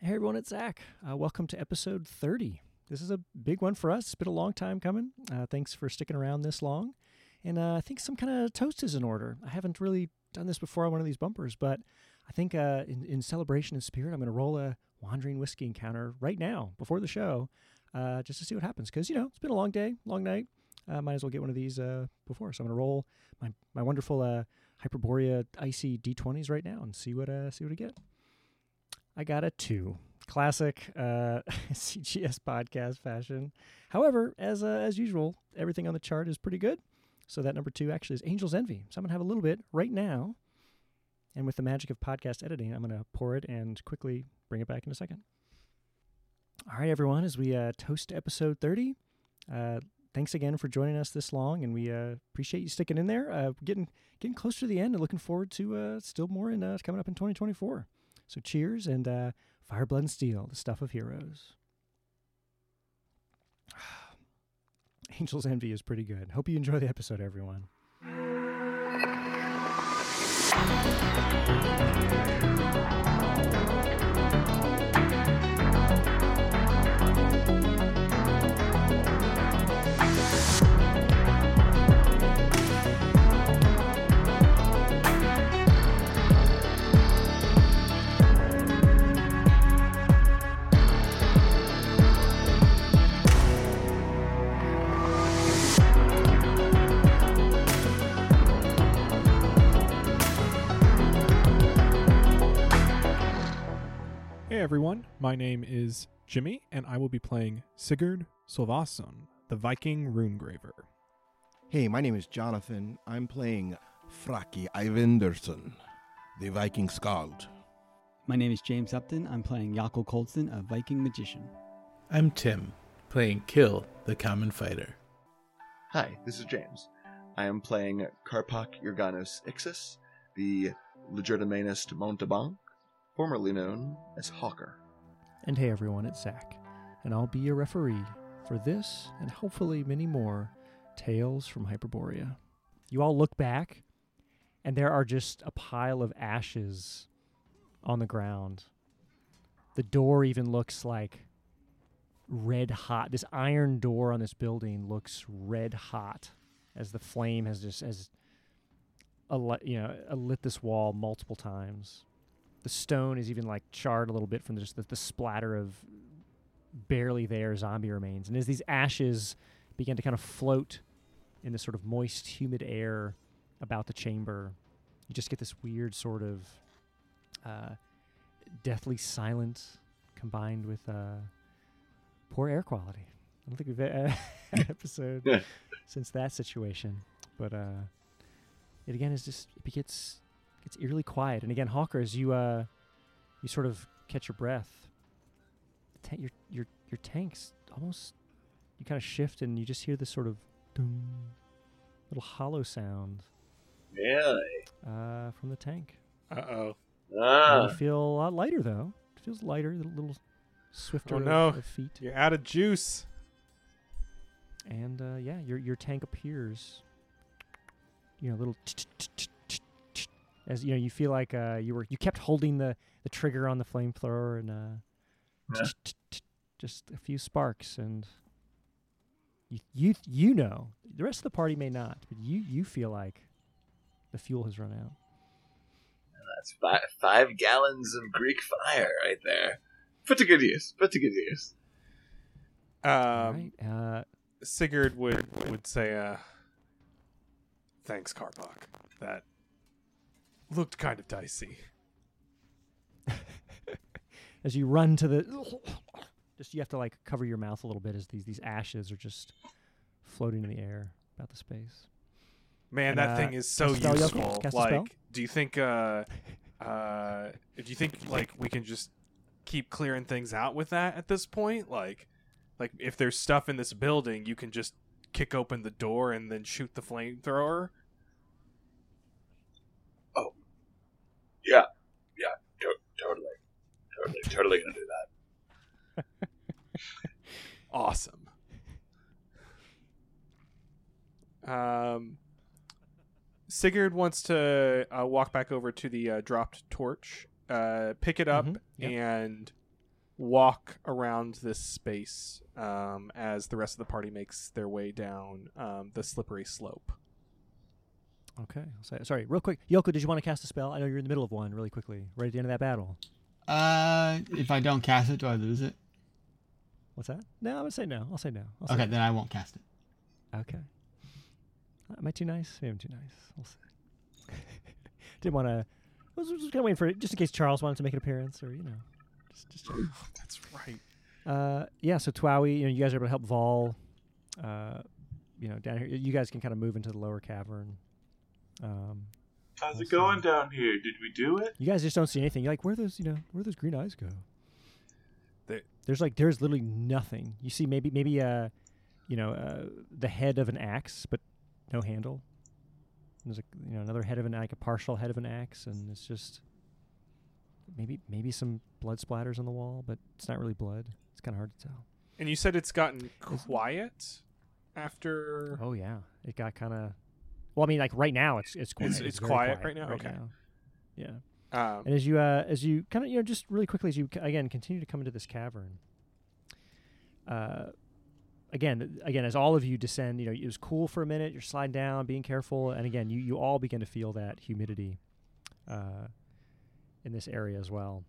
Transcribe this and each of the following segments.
Hey everyone, it's Zach. Uh, welcome to episode 30. This is a big one for us. It's been a long time coming. Uh, thanks for sticking around this long. And uh, I think some kind of toast is in order. I haven't really done this before on one of these bumpers, but I think uh, in, in celebration and spirit, I'm going to roll a wandering whiskey encounter right now before the show uh, just to see what happens. Because, you know, it's been a long day, long night. Uh, might as well get one of these before. So I'm going to roll my, my wonderful Hyperborea icy D20s right now and see what see what I get. I got a two. Classic uh, ZGS podcast fashion. However, as uh, as usual, everything on the chart is pretty good. So that number two actually is Angel's Envy. So I'm gonna have a little bit right now, and with the magic of podcast editing, I'm gonna pour it and quickly bring it back in a second. All right, everyone, as we uh, toast to episode 30, uh, thanks again for joining us this long, and we uh, appreciate you sticking in there. Uh, getting getting close to the end, and looking forward to uh, still more in uh, coming up in 2024. So cheers and uh, fire, blood, and steel, the stuff of heroes. Angel's Envy is pretty good. Hope you enjoy the episode, everyone. Hey everyone, my name is Jimmy, and I will be playing Sigurd Solvason, the Viking Runegraver. Hey, my name is Jonathan. I'm playing Fraki Ivinderson, the Viking Skald. My name is James Upton. I'm playing Jakob Colston, a Viking magician. I'm Tim, playing Kill, the Common Fighter. Hi, this is James. I am playing Karpak Urganus Ixis, the Legerdemainist Mountebank, formerly known as Hawker. And hey, everyone, it's Zach, and I'll be your referee for this and hopefully many more tales from Hyperborea. You all look back, and there are just a pile of ashes on the ground. The door even looks like red hot. This iron door on this building looks red hot as the flame has just as a you know lit this wall multiple times. The stone is even like charred a little bit from just the, the splatter of barely there zombie remains. And as these ashes begin to kind of float in this sort of moist, humid air about the chamber, you just get this weird sort of uh, deathly silent combined with uh, poor air quality. I don't think we've had an episode since that situation, but uh, it again is just it gets gets eerily quiet. And again, Hawker, as you uh, you sort of catch your breath, the ta- your your your tanks almost you kind of shift, and you just hear this sort of dum, little hollow sound Really? uh, from the tank. Uh oh. Ah, you feel a lot lighter though. It feels lighter, a little swifter Oh, of- no. of feet. You're out of juice. and uh, yeah, your your tank appears. You know, little as you know, you feel like uh, you were you kept holding the the trigger on the flamethrower, and uh, Yeah. just a few sparks, and you you you know the rest of the party may not, but you you feel like the fuel has run out. that's five, five gallons of Greek fire right there. Put to good use. Put to good use. Um, All right, uh, Sigurd would would say, uh, "Thanks, Karpak. That looked kind of dicey." as you run to the just you have to like cover your mouth a little bit as these these ashes are just floating in the air about the space. Man, And, that uh, thing is so cast a spell, Yoko? useful. Cast a spell? Like, do you think, uh, uh, do you think like we can just keep clearing things out with that at this point? Like, like if there's stuff in this building, you can just kick open the door and then shoot the flamethrower. Yeah. Yeah. To- totally. Totally. Totally gonna do that. Awesome. Um, Sigurd wants to uh, walk back over to the uh, dropped torch, uh, pick it up, Mhm, yep. and walk around this space um, as the rest of the party makes their way down um, the slippery slope. Okay. So, sorry, real quick. Yoko, did you want to cast a spell? I know you're in the middle of one really quickly, right at the end of that battle. Uh, if I don't cast it, do I lose it? What's that? No, I'm going to say no. I'll say no. I'll say Okay, then I won't cast it. Okay. Am I too nice? Maybe I'm too nice. We'll see. Didn't want to. I was just kind of waiting for it, just in case Charles wanted to make an appearance, or you know, just just. check. That's right. Uh, yeah. So Twowie, you know, you guys are able to help Vol. Uh, you know, down here, you guys can kind of move into the lower cavern. Um, How's it Awesome. going down here? Did we do it? you guys just don't see anything. You're like, where those, you know, where those green eyes go? They- there's like, there's literally nothing. You see, maybe, maybe, uh, you know, uh, the head of an axe, but no handle. There's a, you know, another head of an like a partial head of an axe, and it's just maybe, maybe some blood splatters on the wall, but it's not really blood. It's kind of hard to tell. And you said it's gotten quiet after. Oh yeah, it got kind of. Well, I mean, like right now, it's it's quiet. It's- it's very quiet right now? Okay. Yeah. Um, And as you uh, as you kind of you know just really quickly as you c- again continue to come into this cavern, uh, again again as all of you descend, you know it was cool for a minute. You're sliding down, being careful, and again you you all begin to feel that humidity, uh, in this area as well.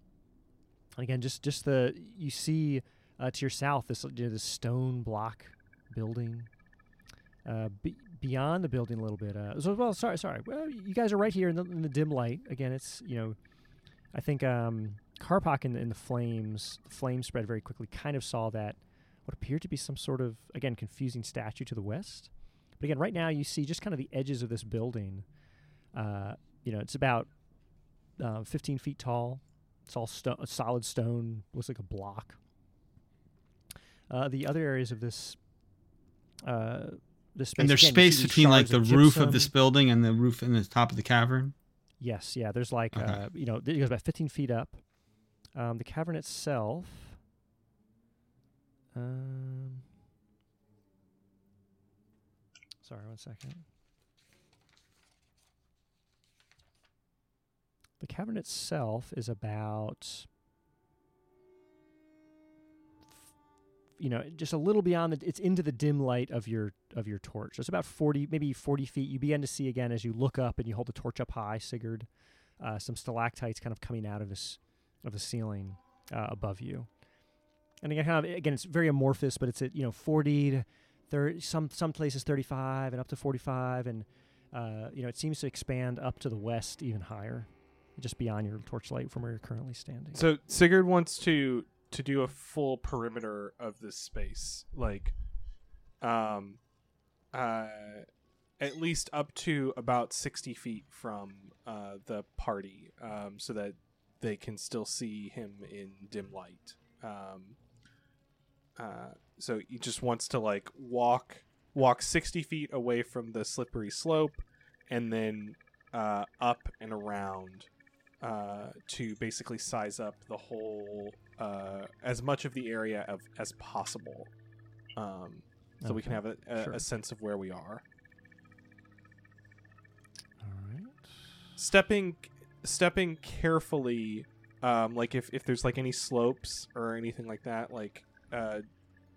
And again, just just the you see uh, to your south this you know, this stone block building. Uh, be, beyond the building a little bit. Uh, so, well, sorry, sorry. Well, you guys are right here in the, in the dim light. Again, it's you know, I think um, in the, in the flames, the flames spread very quickly. Kind of saw that what appeared to be some sort of again confusing statue to the west. But again, right now you see just kind of the edges of this building. Uh, you know, it's about uh, 15 feet tall. It's all sto- solid stone. Looks like a block. Uh, the other areas of this. Uh, this space, And there's again, space between like the roof of this building and the roof and the top of the cavern. Yes, yeah. There's like Okay. uh, you know, it goes about 15 feet up. Um, the cavern itself. Um, sorry, one second. The cavern itself is about, you know, just a little beyond the. It's into the dim light of your of your torch. It's about forty, maybe forty feet. You begin to see again as you look up and you hold the torch up high, Sigurd. Uh, some stalactites kind of coming out of this of the ceiling uh, above you. And again, kind of again, it's very amorphous, but it's at you know forty to thirty. Some some places thirty five and up to forty five, and uh, you know it seems to expand up to the west even higher, just beyond your torchlight from where you're currently standing. So Sigurd wants to to do a full perimeter of this space, like, um, uh, at least up to about sixty feet from uh, the party, um, so that they can still see him in dim light. Um, uh, so he just wants to like walk walk sixty feet away from the slippery slope, and then uh, up and around uh, to basically size up the whole uh, as much of the area of, as possible, um, so we can have a, a, sure. a sense of where we are. All right. Stepping, stepping carefully, um, like if, if there's like any slopes or anything like that, like uh,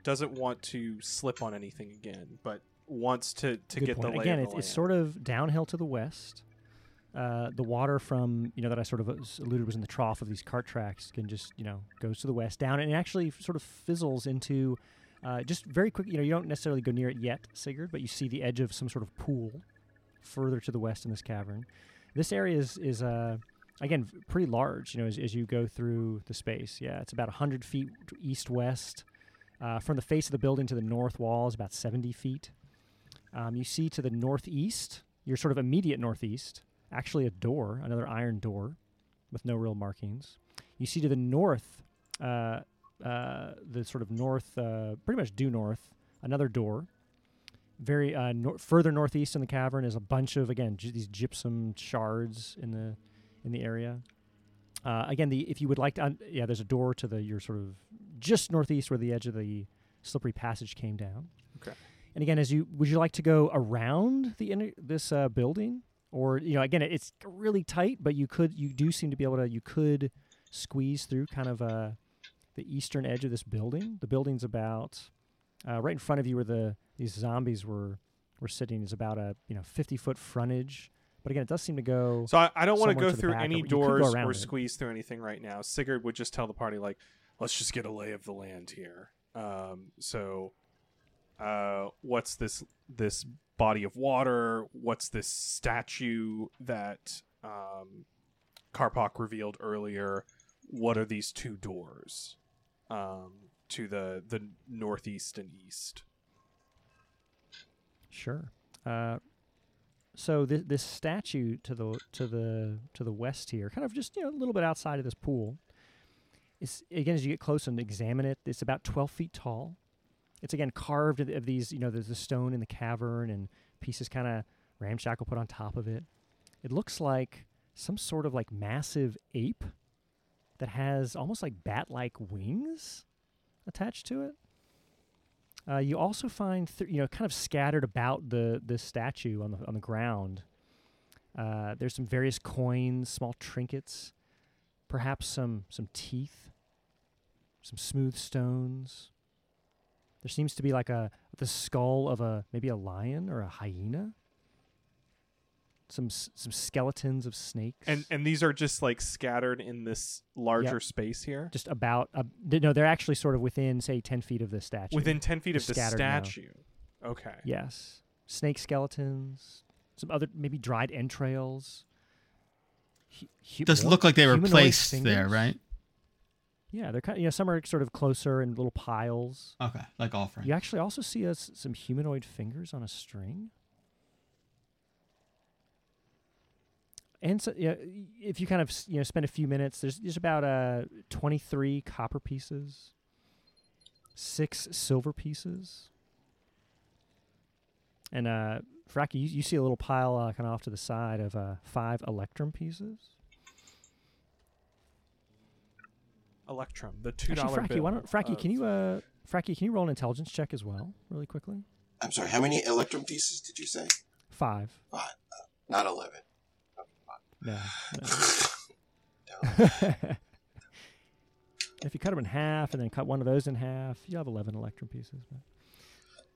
doesn't want to slip on anything again, but wants to to Good get point. the lay again. of It's, the it's land. sort of downhill to the west. Uh, the water from you know that I sort of alluded was in the trough of these cart tracks can just you know goes to the west down and it actually sort of fizzles into uh, just very quick. You know you don't necessarily go near it yet, Sigurd, but you see the edge of some sort of pool further to the west in this cavern. This area is is uh, again pretty large. You know as, as you go through the space. Yeah, it's about hundred feet east west. Uh, from the face of the building to the north wall is about seventy feet. Um, you see to the northeast, your sort of immediate northeast, actually a door, another iron door with no real markings. You see to the north, uh, uh, the sort of north, uh, pretty much due north, another door. Very uh, nor- further northeast in the cavern is a bunch of again gy- these gypsum shards in the in the area. Uh, again, the if you would like to, un- yeah, there's a door to the your sort of just northeast where the edge of the slippery passage came down. Okay. And again, as you would you like to go around the inner, this uh, building, or you know, again, it's really tight, but you could you do seem to be able to you could squeeze through kind of uh the eastern edge of this building. The building's about uh, right in front of you where the these zombies were were sitting is about a you know 50 foot frontage. But again, it does seem to go. So I, I don't want to go through any or you could go doors or it. squeeze through anything right now. Sigurd would just tell the party like, let's just get a lay of the land here. Um, so, uh, what's this this body of water? What's this statue that um, Karpak revealed earlier? What are these two doors um, to the the northeast and east? Sure. Uh, so this this statue to the to the to the west here, kind of just you know a little bit outside of this pool. It's again as you get close and examine it, it's about twelve feet tall. It's again carved of, these, you know, there's the stone in the cavern and pieces kind of ramshackle put on top of it. It looks like some sort of like massive ape that has almost like bat-like wings attached to it. Uh, you also find, th- you know, kind of scattered about the the statue on the on the ground. Uh, there's some various coins, small trinkets, perhaps some some teeth, some smooth stones. There seems to be like a the skull of a maybe a lion or a hyena. Some some skeletons of snakes. And and these are just like scattered in this larger Yep. space here. just about uh, th- no, they're actually sort of within say ten feet of the statue. Within ten feet of They're the scattered now. statue. Okay. Yes. Snake skeletons, some other maybe dried entrails. Hu- hu- Does more look like they were humanoid placed there, right? Yeah, they're kind of, you know some are sort of closer in little piles. Okay, like all friends. You actually also see us some humanoid fingers on a string. And so, yeah, y- if you kind of you know spend a few minutes, there's there's about uh 23 copper pieces, six silver pieces, and uh, Fraki, you, you see a little pile uh, kind of off to the side of uh, five electrum pieces. Electrum, the two Actually, dollar Fraki, bill. why don't Fraki, can you uh, Fraki, can you roll an intelligence check as well, really quickly? I'm sorry, how many electrum pieces did you say? Five. Five. Uh, not 11. No. no. If you cut them in half and then cut one of those in half, you have 11 electrum pieces.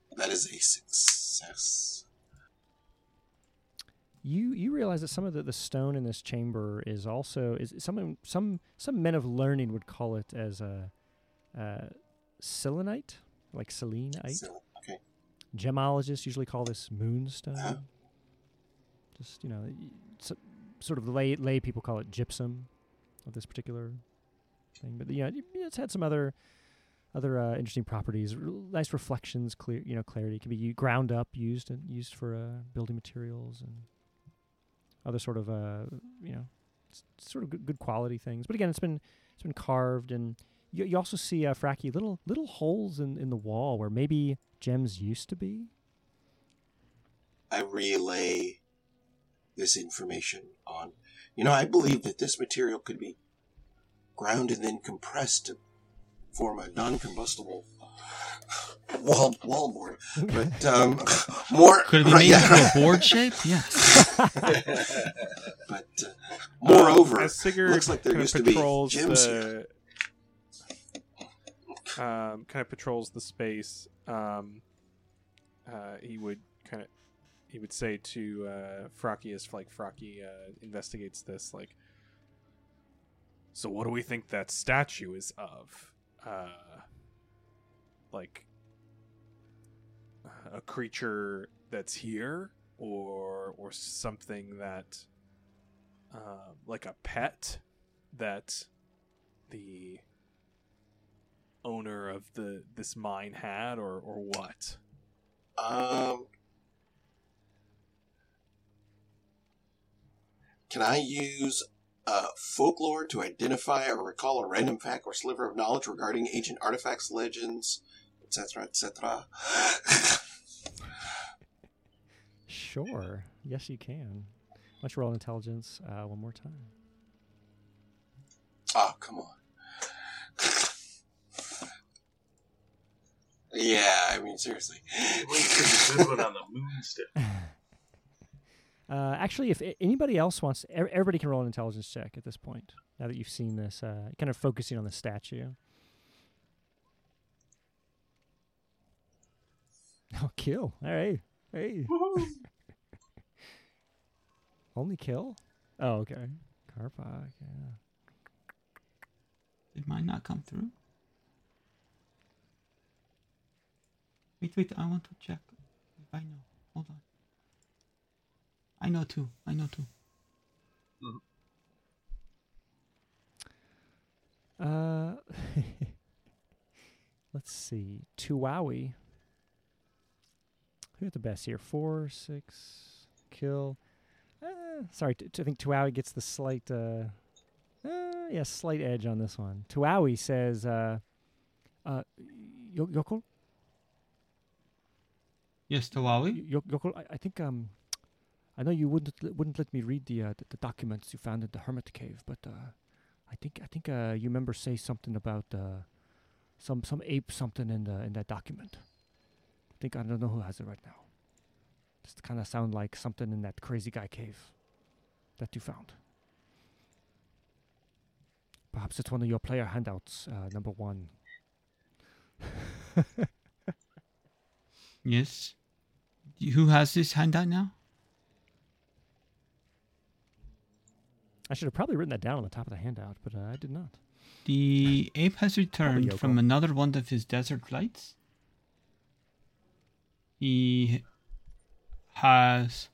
But That is a success. you you realize that some of the, the stone in this chamber is also is some some some men of learning would call it as a uh, selenite, like selenite. So, okay. Gemologists usually call this moonstone. Uh-huh. Just you know, y- so, sort of lay lay people call it gypsum of this particular thing. But you know, it's had some other other uh, interesting properties. R- nice reflections, clear you know, clarity. It can be u- ground up, used and used for uh, building materials and other sort of uh, you know, s- sort of good, good quality things. But again, it's been it's been carved and. You, you also see uh, Fraki little little holes in, in the wall where maybe gems used to be. I relay this information on. You know, I believe that this material could be ground and then compressed to form a non-combustible wall wallboard. But um, more Could it be right, made yeah. into a board shape? Yes. but uh, moreover, as Sigurd looks like there kind used of to be patrols gems the, um, kind of patrols the space. Um, uh, he would kind of he would say to uh, Fraki as like Fraki uh, investigates this, like, so what do we think that statue is of? Uh, like a creature that's here, or or something that, uh, like a pet that the owner of the this mine had, or or what? Um, can I use uh, folklore to identify or recall a random fact or sliver of knowledge regarding ancient artifacts, legends, etc., etc.? Sure. Yes, you can. Why don't you roll intelligence uh, one more time? oh, come on. yeah, I mean, seriously. This one on the moon stick. Uh, actually, if anybody else wants, everybody can roll an intelligence check at this point. Now that you've seen this, uh, kind of focusing on the statue. Oh, kill! All right, hey. Only kill? Oh, okay. Karpak, yeah. It might not come through? Wait, wait. I want to check if I know. Hold on. I know too. I know too. Uh, let's see. Tuawi. Who got the best here? Four, six, kill. Uh, sorry, t- t- I think Tuawi gets the slight, uh, uh, yeah, slight edge on this one. Tuawi says, uh, uh, Yo- Yokol, Yes, Tawawi? Yo- Yokol, I, I think, um, I know you wouldn't wouldn't let me read the, uh, the the documents you found in the hermit cave, but uh, I think I think uh, you remember say something about uh, some some ape something in the in that document. I think I don't know who has it right now. Just kind of sound like something in that crazy guy cave that you found. Perhaps it's one of your player handouts, uh, number one. Yes. Who has this handout now? I should have probably written that down on the top of the handout, but uh, I did not. The ape has returned from another one of his desert flights. He has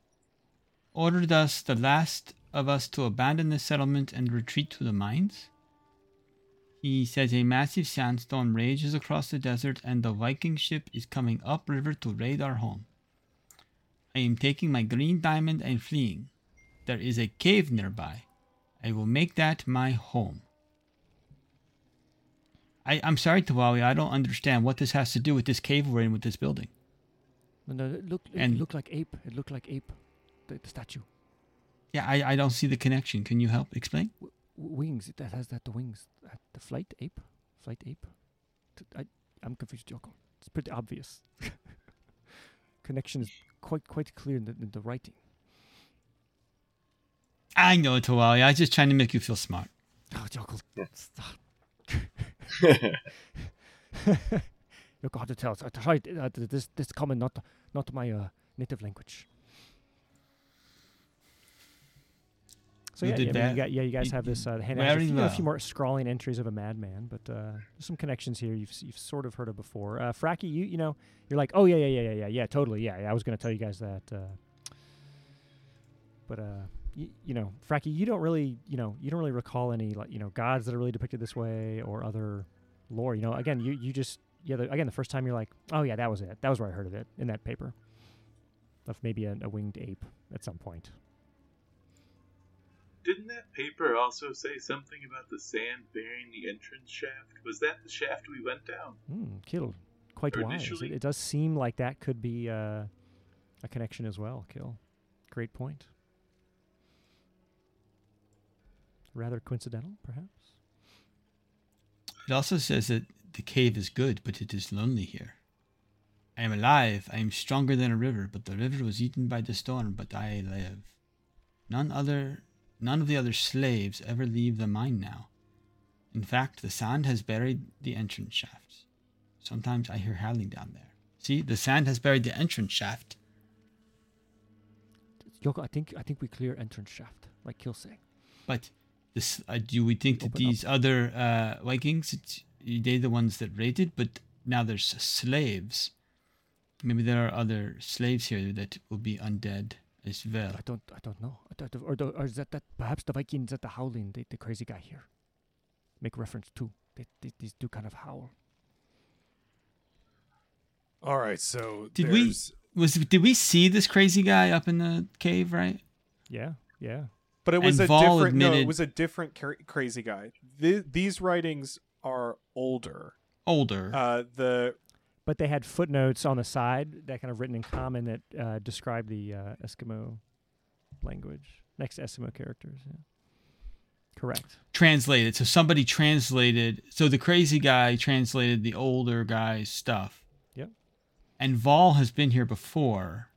ordered us, the last of us, to abandon the settlement and retreat to the mines. He says a massive sandstorm rages across the desert and the Viking ship is coming upriver to raid our home. I am taking my green diamond and fleeing. There is a cave nearby. I will make that my home. I, I'm sorry, Tawawi, I don't understand what this has to do with this cave we're in with this building. No, no, it looked it And- looked like ape. It looked like ape, the, the statue. Yeah, I, I don't see the connection. Can you help explain? W- wings. It that has that the wings. The flight ape, flight ape. I, I'm confused, Joko. It's pretty obvious. Connection is quite quite clear in the, in the writing. I know, Tawawi. I was just trying to make you feel smart. Oh, Joko, stop. you got to tell us. I tried uh, this. This common, not not my uh, native language. So You yeah, did I mean, you that. got, yeah, you guys You- have this uh, hand. very a, few, a few more scrawling entries of a madman, but uh, there's some connections here you've you've sort of heard of before. Uh, Fraki, you you know, you're like, oh yeah, yeah, yeah, yeah, yeah, yeah, totally, yeah, yeah. I was gonna tell you guys that, uh, but uh, y- you know, Fraki, you don't really, you know, you don't really recall any like you know gods that are really depicted this way or other lore. You know, again, you you just yeah, the, again, the first time you're like, oh yeah, that was it. That was where I heard of it in that paper of maybe a, a winged ape at some point. Didn't that paper also say something about the sand bearing the entrance shaft? Was that the shaft we went down? Hmm, Kill, quite Or wise. It, it does seem like that could be uh, a connection as well. Kill, great point. Rather coincidental, perhaps. It also says that the cave is good, but it is lonely here. I am alive. I am stronger than a river, but the river was eaten by the storm, but I live. None other none of the other slaves ever leave the mine now. In fact, the sand has buried the entrance shafts. Sometimes I hear howling down there. See, the sand has buried the entrance shaft. Yoko, I think I think we clear entrance shaft, like Kill saying. But this, uh, do we think that Open up. these other uh, Vikings, it's, they're the ones that raided, but now there's slaves. Maybe there are other slaves here that will be undead as well. I don't I don't know. I don't, or, the, or is that that perhaps the Vikings that the howling, the, the crazy guy here, make reference to? They, they, these do kind of howl. All right, so Did we was did we see this crazy guy up in the cave? Right? Yeah, yeah. But it was And a Vol different. No, it was a different cra- crazy guy. Th- these writings are older. Older. Uh, the But they had footnotes on the side that kind of written in common that uh, describe the uh, Eskimo language next to Eskimo characters. Yeah. Correct. translated. So somebody translated. So the crazy guy translated the older guy's stuff. Yep. And Vol has been here before.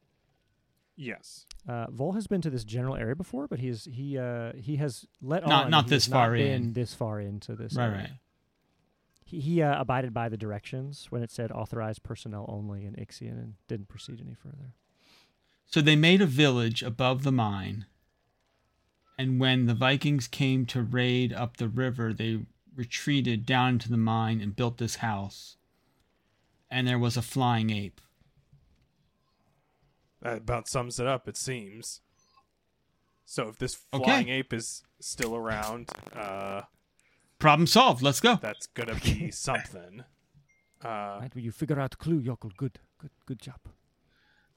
yes, Uh, Vol has been to this general area before, but he is he uh, he has let Not- on not he this has far not been in. this far into this. Right, area. right. He, he, he uh, abided by the directions when it said authorized personnel only in Ixian and didn't proceed any further. So they made a village above the mine. And when the Vikings came to raid up the river, they retreated down into the mine and built this house. And there was a flying ape. That about sums it up, it seems. So if this Okay. flying ape is still around, uh, Problem solved. Let's go. that's gonna be something. Uh, right? Well, you figure out clue, Yokel. Good, good, good job.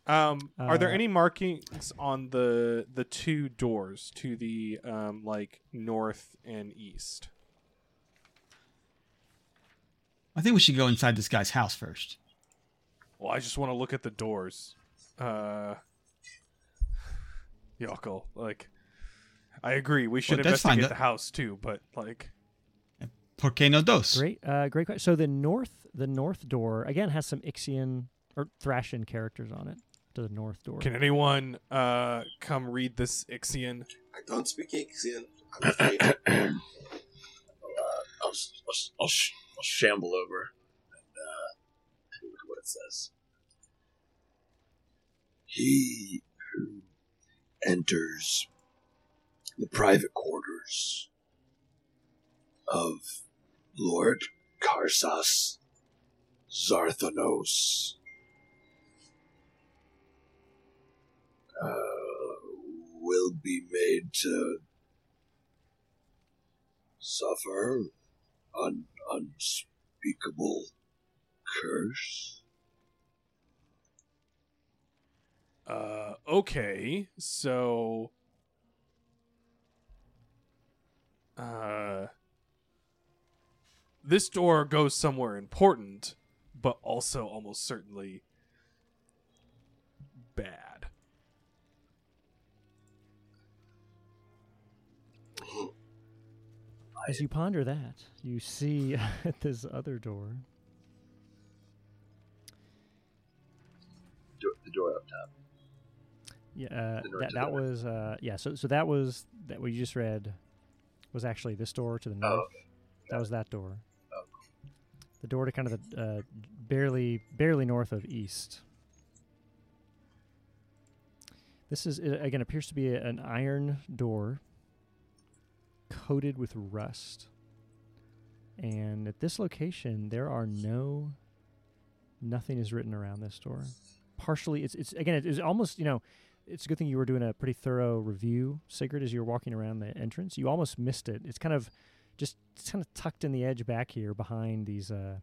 um, are there Uh, any markings on the the two doors to the um, like north and east? I think we should go inside this guy's house first. Well, I just want to look at the doors. Uh, Yokel, like, I agree. We should Well, that's fine. investigate the house too, but like, Por qué no dos? Great, uh, great question. So the north, the north door again has some Ixian or Thracian characters on it. To the north door. can anyone uh come read this Ixian? I don't speak Ixian. I'm afraid. I'll, uh, I'll, s- I'll, s- I'll, sh- I'll shamble over and uh, take a look at what it says. He who enters the private quarters of Lord Karsas Zarthanos uh, will be made to suffer an unspeakable curse. Uh, okay, so, uh, this door goes somewhere important, but also almost certainly bad. As you ponder that, you see at this other door. Do- The door up top. Yeah, uh, that that was uh, yeah. So so that was that what you just read was actually this door to the north. Oh, okay. That was that door. Oh, The door to kind of the uh, barely barely north of east. This is it, again appears to be a, an iron door coated with rust. And at this location there are no nothing is written around this door. Partially it's it's again it is almost, you know, it's a good thing you were doing a pretty thorough review, Sigurd, as you were walking around the entrance. You almost missed it. It's kind of just it's kind of tucked in the edge back here behind these uh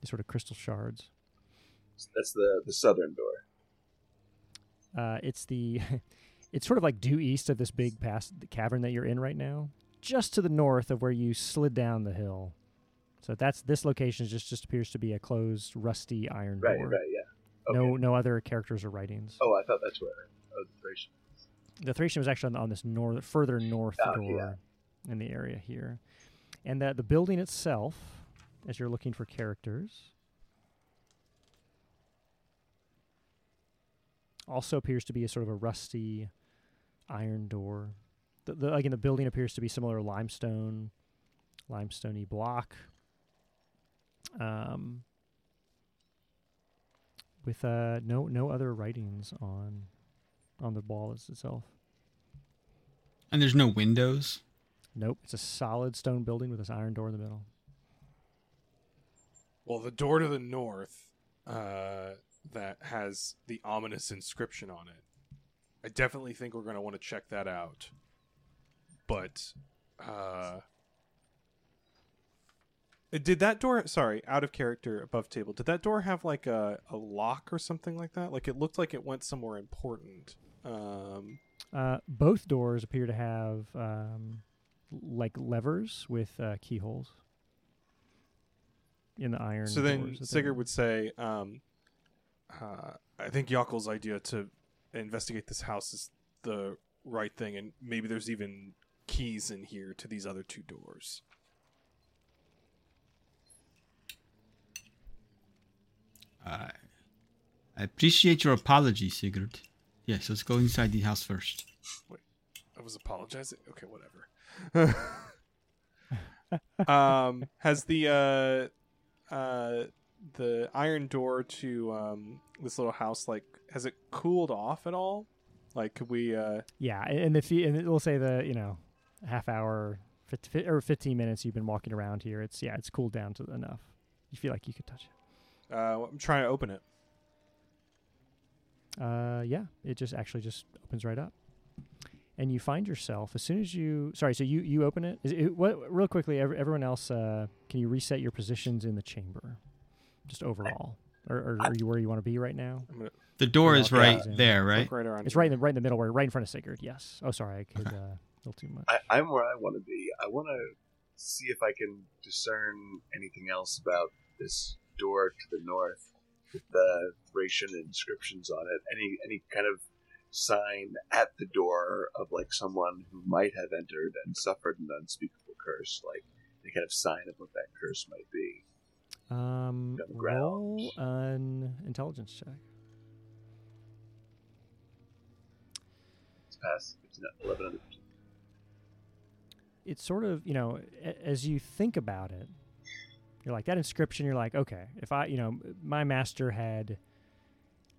these sort of crystal shards. That's the, the southern door. Uh, it's the it's sort of like due east of this big pass the cavern that you're in right now, just to the north of where you slid down the hill. So that's this location just just appears to be a closed, rusty iron Right, door. right, yeah. Okay. No no other characters or writings. Oh, I thought that's where. Oh, the Thracian. The Thracian was actually on, on this north, further north Oh, door yeah. in the area here, and that the building itself, as you're looking for characters, also appears to be a sort of a rusty iron door. The, the, again, the building appears to be similar limestone, limestoney block, um, with uh, no no other writings on on the wall as itself. And there's no windows. Nope, it's a solid stone building with this iron door in the middle. Well, the door to the north uh, that has the ominous inscription on it. I definitely think we're going to want to check that out. But uh, did that door? Sorry, out of character, above table. Did that door have like a, a lock or something like that? Like it looked like it went somewhere important. Um, Uh, both doors appear to have um, like levers with uh, keyholes in the iron. so then doors that they're Sigurd would say, um, uh, I think Yokel's idea to investigate this house is the right thing, and maybe there's even keys in here to these other two doors. Uh, I appreciate your apology, Sigurd. Yes, let's go inside the house first. I was apologizing. Okay, whatever. um, has the uh, uh, the iron door to um, this little house like has it cooled off at all? Like, could we? Uh, Yeah, and if you, and we'll say the you know half hour 50, or fifteen minutes you've been walking around here, it's yeah, it's cooled down to enough. You feel like you could touch it. uh, I'm trying to open it. Uh, yeah, it just actually just opens right up, and you find yourself as soon as you. Sorry, so you you open it. Is it what? Real quickly, ev- everyone else, uh, can you reset your positions in the chamber, just overall, or, or are you where you want to be right now? The door is right Yeah. there, right? right around. It's right in the right in the middle, where right in front of Sigurd. Yes. Oh, sorry, I could uh, a little too much. I, I'm where I want to be. I want to see if I can discern anything else about this door to the north with the Thracian inscriptions on it. Any any kind of sign at the door of like someone who might have entered and suffered an unspeakable curse, like any kind of sign of what that curse might be. Um, roll an intelligence check. It's past it's not 11 it's sort of you know as you think about it you're like that inscription you're like okay if i you know my master had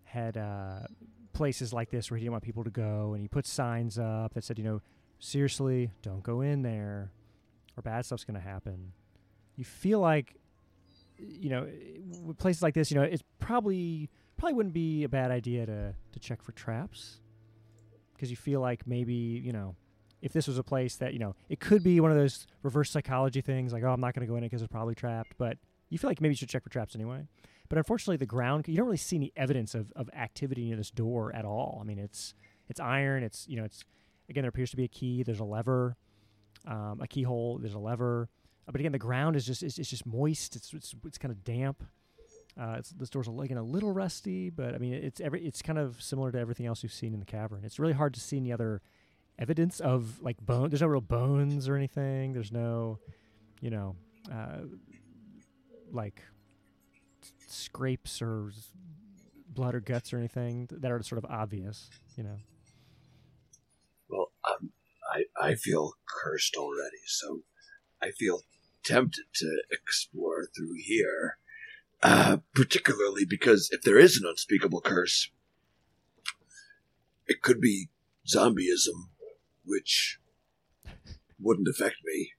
had uh places like this where he didn't want people to go and he put signs up that said you know seriously don't go in there or bad stuff's going to happen. You feel like you know with places like this you know it's probably probably wouldn't be a bad idea to to check for traps because you feel like maybe you know if this was a place that you know it could be one of those reverse psychology things like oh i'm not going to go in it because it's probably trapped but you feel like maybe you should check for traps anyway. But unfortunately the ground you don't really see any evidence of, of activity near this door at all. I mean it's it's iron it's you know it's again there appears to be a key there's a lever um, a keyhole there's a lever. Uh, but again the ground is just it's, it's just moist it's it's, it's kind of damp. Uh, it's, this door's a, li- again a little rusty but i mean it's every it's kind of similar to everything else you've seen in the cavern. It's really hard to see any other evidence of like bone. There's no real bones or anything. There's no, you know, uh, like s- scrapes or s- blood or guts or anything th- that are sort of obvious. You know. Well, um, I I feel cursed already, so I feel tempted to explore through here. Uh, particularly because if there is an unspeakable curse, it could be zombieism, which wouldn't affect me.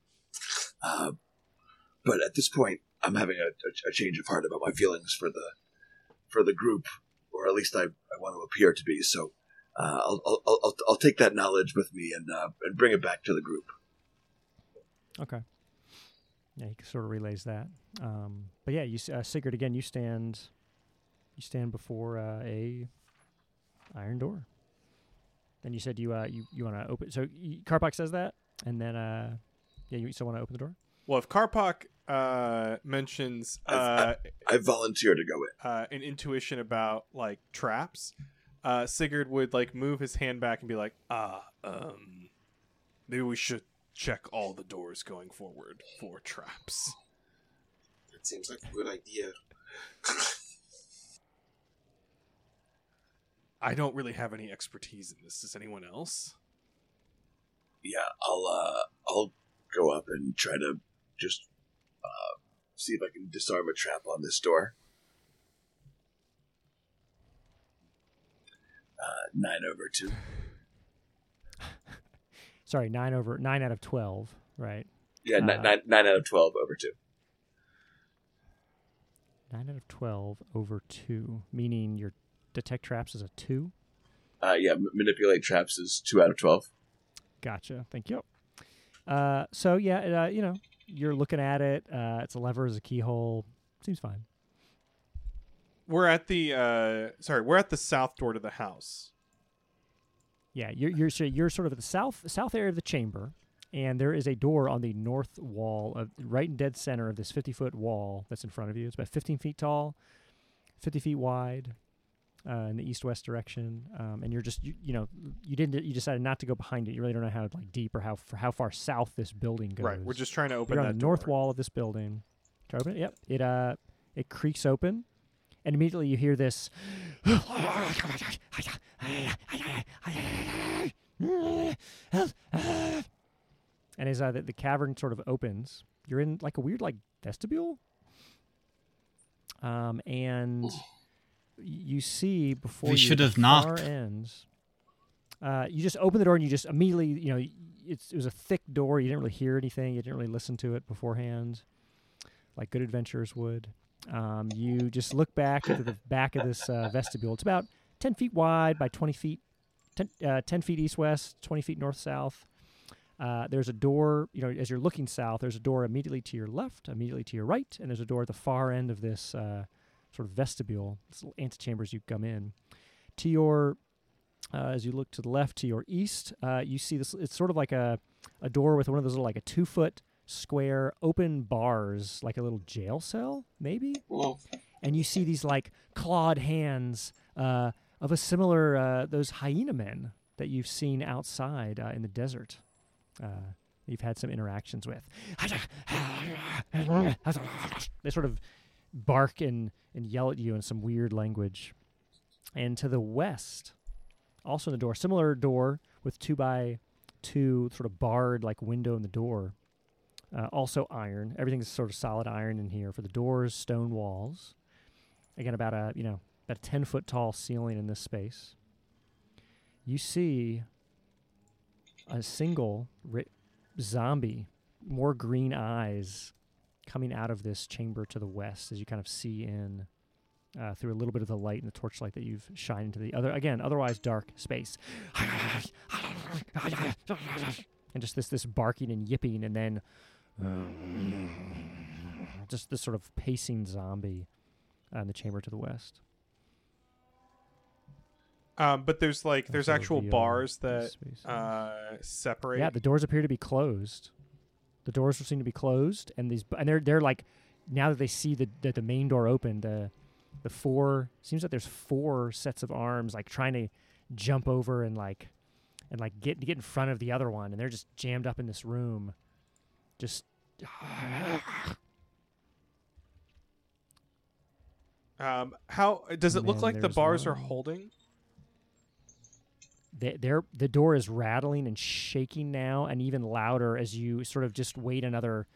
Uh, but at this point, I'm having a, a, change of heart about my feelings for the for the group, or at least I, I want to appear to be. So uh, I'll, I'll, I'll, I'll take that knowledge with me and uh, and bring it back to the group. Okay. Yeah, he sort of relays that. Um, but yeah, you uh, Sigurd again. You stand, you stand before uh, a iron door. And you said you uh, you you want to open. So y Karpak says that, and then uh, yeah, you still want to open the door. Well, if Karpak uh, mentions uh, I volunteer to go in. uh, an intuition about like traps, uh, Sigurd would like move his hand back and be like, "Ah, um, maybe we should check all the doors going forward for traps." That seems like a good idea. I don't really have any expertise in this. Does anyone else? Yeah, I'll uh, I'll go up and try to just uh, see if I can disarm a trap on this door. Uh, nine over two. Sorry, nine over nine out of twelve. Right. Yeah, Uh, nine, nine out of twelve over two. Nine out of twelve over two, meaning your detect traps is a two. Uh, yeah, m- manipulate traps is two out of twelve. Gotcha. Thank you. Uh, so yeah, it, uh, you know, you're looking at it. Uh, it's a lever, is a keyhole. Seems fine. We're at the uh, sorry, we're at the south door to the house. Yeah, you're you're so you're sort of at the south south area of the chamber, and there is a door on the north wall of right in dead center of this 50 foot wall that's in front of you. It's about 15 feet tall, 50 feet wide, uh, in the east west direction. Um, and you're just you, you know you didn't you decided not to go behind it. You really don't know how like deep or how for how far south this building goes. Right, we're just trying to open You're that on the north wall of this building. Try to open it. Yep. It uh it creaks open, and immediately you hear this. and as uh, the, the cavern sort of opens, you're in like a weird like vestibule. Um, and you see before We you should have knocked. ends. Uh, you just open the door and you just immediately, you know, it's, it was a thick door. You didn't really hear anything. You didn't really listen to it beforehand, like good adventurers would. Um, you just look back to the back of this uh, vestibule. It's about 10 feet wide by 20 feet, 10, uh, 10 feet east west, 20 feet north south. Uh, there's a door, you know, as you're looking south, there's a door immediately to your left, immediately to your right, and there's a door at the far end of this uh, sort of vestibule, this little antechambers you come in. To your, uh, as you look to the left, to your east, uh, you see this. It's sort of like a, a door with one of those little, like a two foot square open bars, like a little jail cell, maybe. Whoa. And you see these like clawed hands uh, of a similar uh, those hyena men that you've seen outside uh, in the desert. Uh, you've had some interactions with. They sort of bark and, and yell at you in some weird language. And to the west, also in the door, similar door with two by two sort of barred like window in the door. Uh, also iron. Everything's sort of solid iron in here for the doors, stone walls. Again, about a you know about a ten foot tall ceiling in this space. You see a single ri- zombie, more green eyes, coming out of this chamber to the west as you kind of see in uh, through a little bit of the light and the torchlight that you've shined into the other again otherwise dark space. and just this this barking and yipping, and then just this sort of pacing zombie uh, in the chamber to the west. Um, but there's like there's actual bars that uh, separate. Yeah, the doors appear to be closed. The doors seem to be closed, and these and they're they're like now that they see the that the main door open, the the four seems like there's four sets of arms like trying to jump over and like and like get get in front of the other one, and they're just jammed up in this room, just. Um, how does it And look like the bars are holding? They, the door is rattling and shaking now and even louder as you sort of just wait another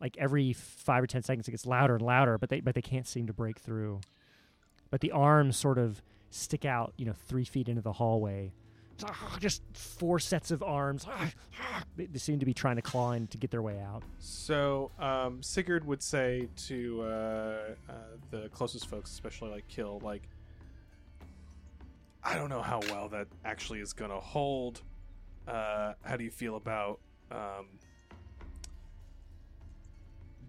like every five or ten seconds it gets louder and louder but they but they can't seem to break through. But the arms sort of stick out you know three feet into the hallway. Just four sets of arms. They, they seem to be trying to claw in to get their way out. So um, Sigurd would say to uh, uh, the closest folks, especially like Kill, like, I don't know how well that actually is gonna hold. Uh, how do you feel about um,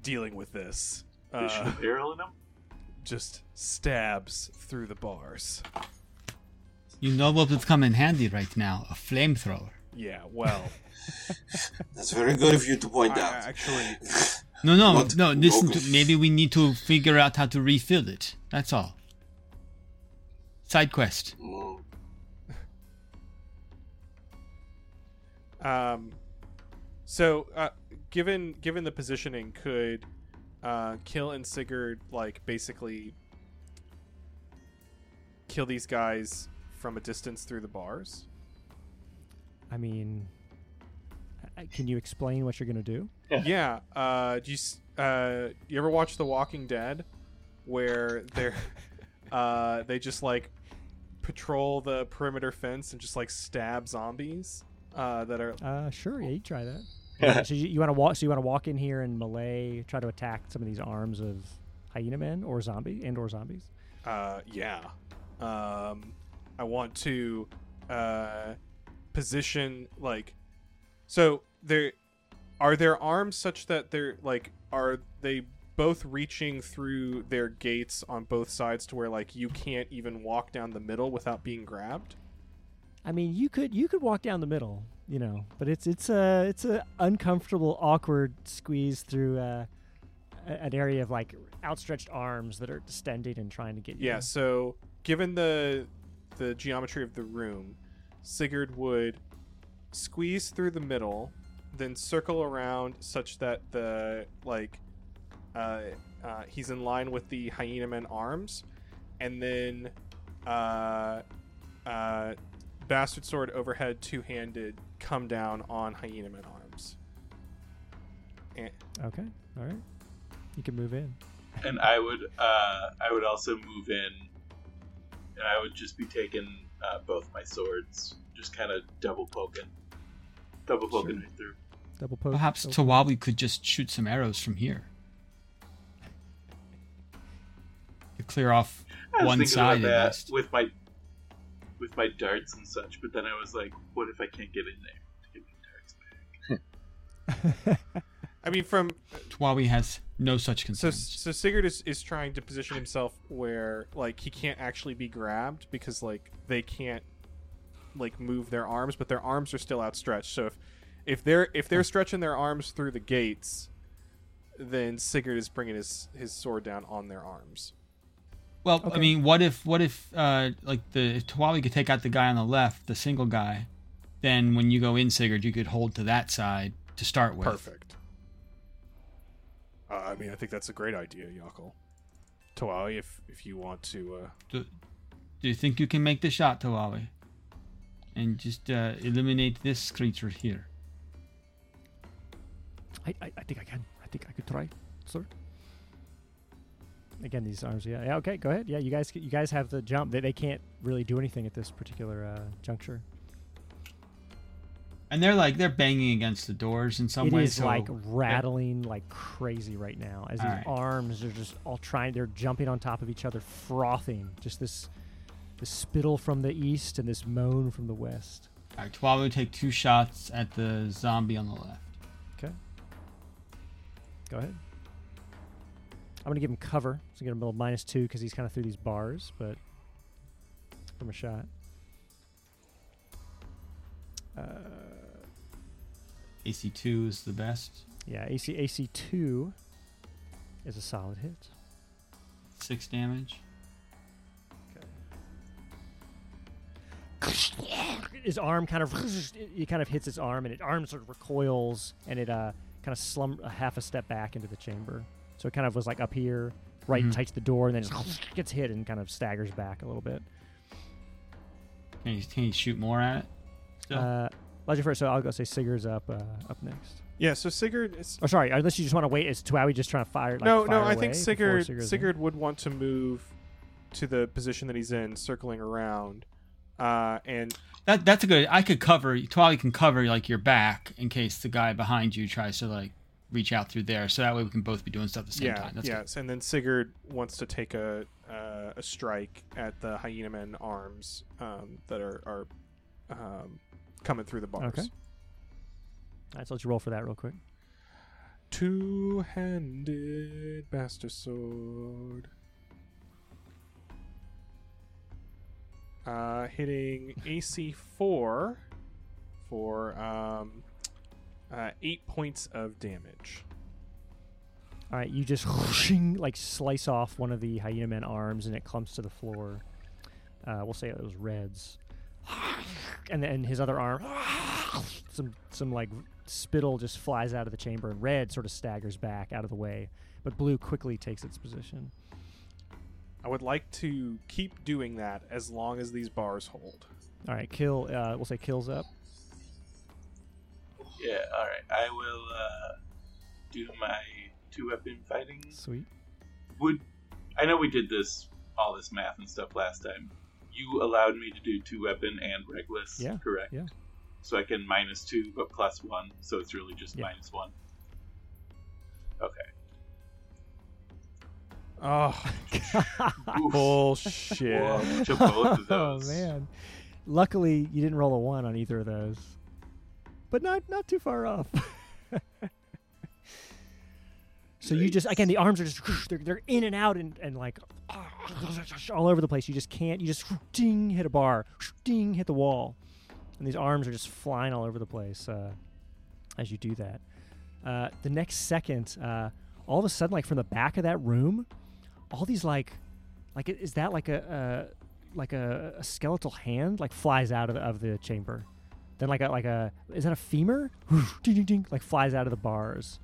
dealing with this? Uh, barrel in them? just stabs through the bars. You know what would come in handy right now? A flamethrower. Yeah, well, That's very good of you to point I- out. actually, No, no, What? no. Listen to. Maybe we need to figure out how to refill it. That's all. Side quest. Um, so uh, given given the positioning, could uh, Kill and Sigurd like basically kill these guys from a distance through the bars? i mean can you explain what you're going to do yeah. Uh, do you s- uh, you ever watch The Walking Dead, where they're uh, they just like patrol the perimeter fence and just like stab zombies uh, that are uh sure yeah you try that Yeah, so you, you want to walk so you want to walk in here and melee try to attack some of these arms of hyena men or zombie and or zombies Uh, yeah. Um, I want to uh, position like so. There are there arms such that they're like are they both reaching through their gates on both sides to where like you can't even walk down the middle without being grabbed. I mean, you could you could walk down the middle, you know, but it's it's a it's a uncomfortable, awkward squeeze through uh, an area of like outstretched arms that are distended and trying to get you. Yeah. So given the the geometry of the room, Sigurd would squeeze through the middle, then circle around such that the like uh, uh, he's in line with the hyena men arms, and then uh, uh, bastard sword overhead two handed come down on hyena men arms. And, Okay. All right. You can move in. and I would uh, I would also move in, and I would just be taking uh, both my swords, just kind of double poking, double poking right through. Double poke. Perhaps double- Tawawi could just shoot some arrows from here. Clear off I was one side about that least. with my with my darts and such, but then I was like, what if I can't get in there to get my darts back? Hmm. I mean, from Tawawi has no such so concerns. so Sigurd is, is trying to position himself where like he can't actually be grabbed because like they can't like move their arms, but their arms are still outstretched. So if if they're if they're stretching their arms through the gates, then Sigurd is bringing his his sword down on their arms. Well, I mean, what if what if uh like the if Tawawi could take out the guy on the left, the single guy, then when you go in Sigurd, you could hold to that side to start with. Perfect. Uh, I mean, I think that's a great idea, Yakel. Tawawi, if if you want to, uh, Do, do you think you can make the shot, Tawawi? And just uh, eliminate this creature here. I, I, I think I can. I think I could try, sir. Again, these arms. Yeah. Yeah. Okay. Go ahead. Yeah. You guys. You guys have the jump. They, they can't really do anything at this particular uh, juncture. And they're like they're banging against the doors in some It way. is so like rattling like crazy right now as these Alright. arms are just all trying. They're jumping on top of each other, frothing. Just this, this spittle from the east and this moan from the west. All right, Tawawi take two shots at the zombie on the left. Okay. Go ahead. I'm gonna give him cover. So get him a little minus two because he's kind of through these bars, but from a shot. Uh, AC two is the best. yeah, AC AC two is a solid hit. Six damage. His arm kind of it kind of hits his arm, and his arm sort of recoils, and it uh kind of slum a half a step back into the chamber. So it kind of was like up here, right tight to the door, and then just gets hit and kind of staggers back a little bit. Can you, can you shoot more at it? Still? Uh, Legend first, so I'll go say Sigurd's up uh, up next. yeah. So Sigurd is Oh, sorry. Unless you just want to wait, is Tawawi just trying to fire? Like, no, no. I think before Sigurd Sigurd's in? Sigurd would want to move to the position that he's in, circling around, uh, and That that's a good. I could cover. Tawawi can cover like your back in case the guy behind you tries to like reach out through there. So that way we can both be doing stuff at the same yeah, time. That's good. yes. And then Sigurd wants to take a uh, a strike at the hyena men arms um, that are are um, coming through the bars. Okay. All right, so let's roll for that real quick. Two-handed bastard sword. Uh, hitting AC four for um, uh, eight points of damage. All right, you just like slice off one of the hyena men arms, and it clumps to the floor. Uh, we'll say it was Red's, and then his other arm, some some like spittle just flies out of the chamber, and Red sort of staggers back out of the way, but Blue quickly takes its position. I would like to keep doing that as long as these bars hold. All right, kill. Uh, we'll say kills up. Yeah, all right. I will uh, do my two weapon fighting. Sweet. Would I know we did this all this math and stuff last time? You allowed me to do two weapon and regless, Yeah, correct? yeah. So I can minus two but plus one, so it's really just Yeah. minus one. Okay. Oh, bullshit! Whoa, to both of oh man! Luckily, you didn't roll a one on either of those, but not not too far off. so you just again the arms are just they're, they're in and out and, and like all over the place. You just can't. You just ding hit a bar, ding hit the wall, and these arms are just flying all over the place uh, as you do that. Uh, the next second, uh, all of a sudden, like from the back of that room, all these like, like is that like a, a like a, a skeletal hand like flies out of the, of the chamber? Then like a like a is that a femur? like flies out of the bars.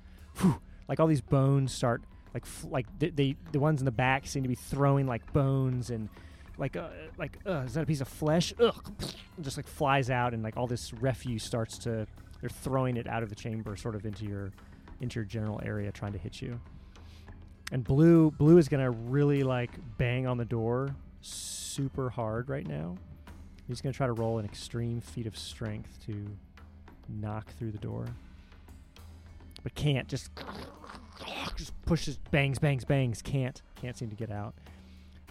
Like all these bones start like like they, they the ones in the back seem to be throwing like bones and like uh, like uh, is that a piece of flesh? Ugh, just like flies out and like all this refuse starts to they're throwing it out of the chamber sort of into your into your general area trying to hit you. And blue blue is gonna really like bang on the door super hard right now. He's gonna try to roll an extreme feat of strength to knock through the door. But can't just just pushes bangs, bangs, bangs, can't can't seem to get out.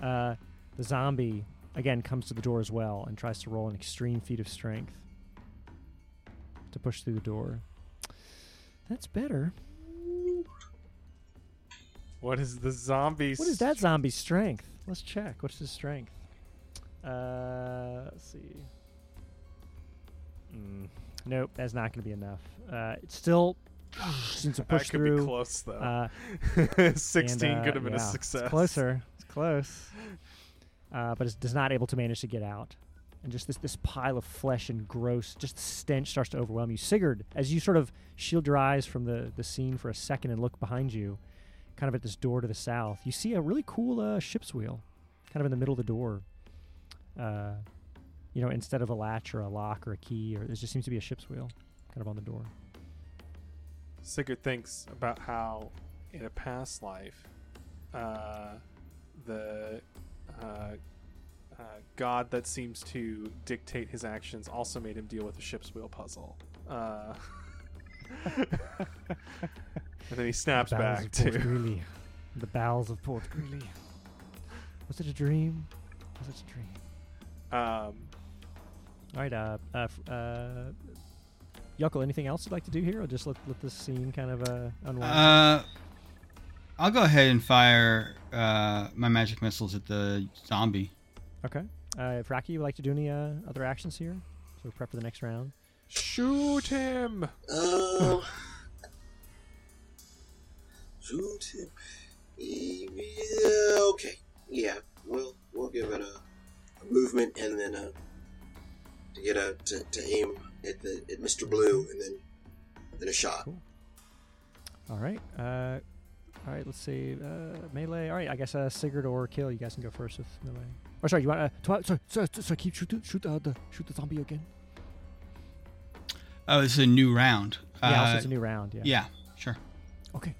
Uh, the zombie again comes to the door as well and tries to roll an extreme feat of strength to push through the door. That's better. What is the zombie? What is that zombie's strength? Let's check. What's his strength? Uh, let's see. Mm, nope, that's not going to be enough. Uh, it's still seems to That push could through. be close though. Uh, 16 and, uh, could have been a success. It's closer. It's close. Uh, but it's not able to manage to get out. And just this, this pile of flesh and gross, just the stench starts to overwhelm you. Sigurd, as you sort of shield your eyes from the, the scene for a second and look behind you, kind of at this door to the south, you see a really cool uh, ship's wheel kind of in the middle of the door. Uh, you know, instead of a latch or a lock or a key, or there just seems to be a ship's wheel kind of on the door. Sigurd thinks about how, in a past life, uh, the uh, uh, god that seems to dictate his actions also made him deal with a ship's wheel puzzle. Uh, and then he snaps back to. Greeley. The bowels of Port Greeley. Was it a dream? Was it a dream? Um, All right, uh, uh, f- uh, Yuckle, anything else you'd like to do here, or just let, let this scene kind of uh, unwind? Uh, I'll go ahead and fire uh, my magic missiles at the zombie. okay. Uh, Fraki, you would like to do any uh, other actions here? So prep for the next round. Shoot him! Um, shoot him. Yeah, okay. Yeah, we'll we'll give it a, a movement and then a to get a to, to aim at the at Mr. Blue and then then a shot. Cool. All right. Uh, all right. Let's see. Uh, melee. All right. I guess uh, Sigurd or Kill. You guys can go first with melee. Or sorry, you want? Uh, twi- sorry, sorry, sorry, keep shoot the- shoot uh, the shoot the zombie again. Oh, this is a new round. yeah. Also, Uh, it's a new round. Yeah. yeah, sure. Okay.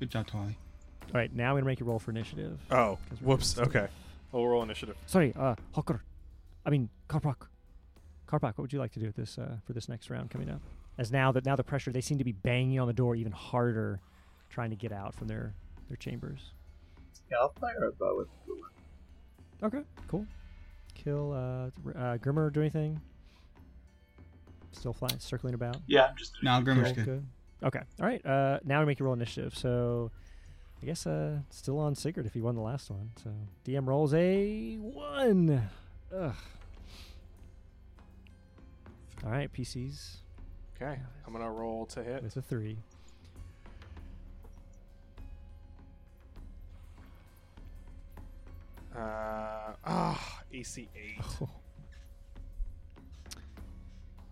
Good job, Twally. All right. Now I'm gonna make you roll for initiative. Oh. whoops. still- Okay. We'll roll initiative. Sorry, uh, Hawker. I mean, Karpak. Karpak, what would you like to do with this uh, for this next round coming up? As now that now the pressure, they seem to be banging on the door even harder, trying to get out from their their chambers. Yeah, I'll fire a bow with blue. Okay, cool. Kill uh, uh Grimmer. Do anything? Still flying, circling about. Yeah, I'm just. now. Grimmer's Cool, good. Okay. All right. Uh, now we make you roll initiative. So, I guess uh, still on Sigurd if he won the last one. So DM rolls a one. Ugh. All right, PCs Okay. I'm to roll to hit. It's a three. Uh, ah, AC 8. Oh.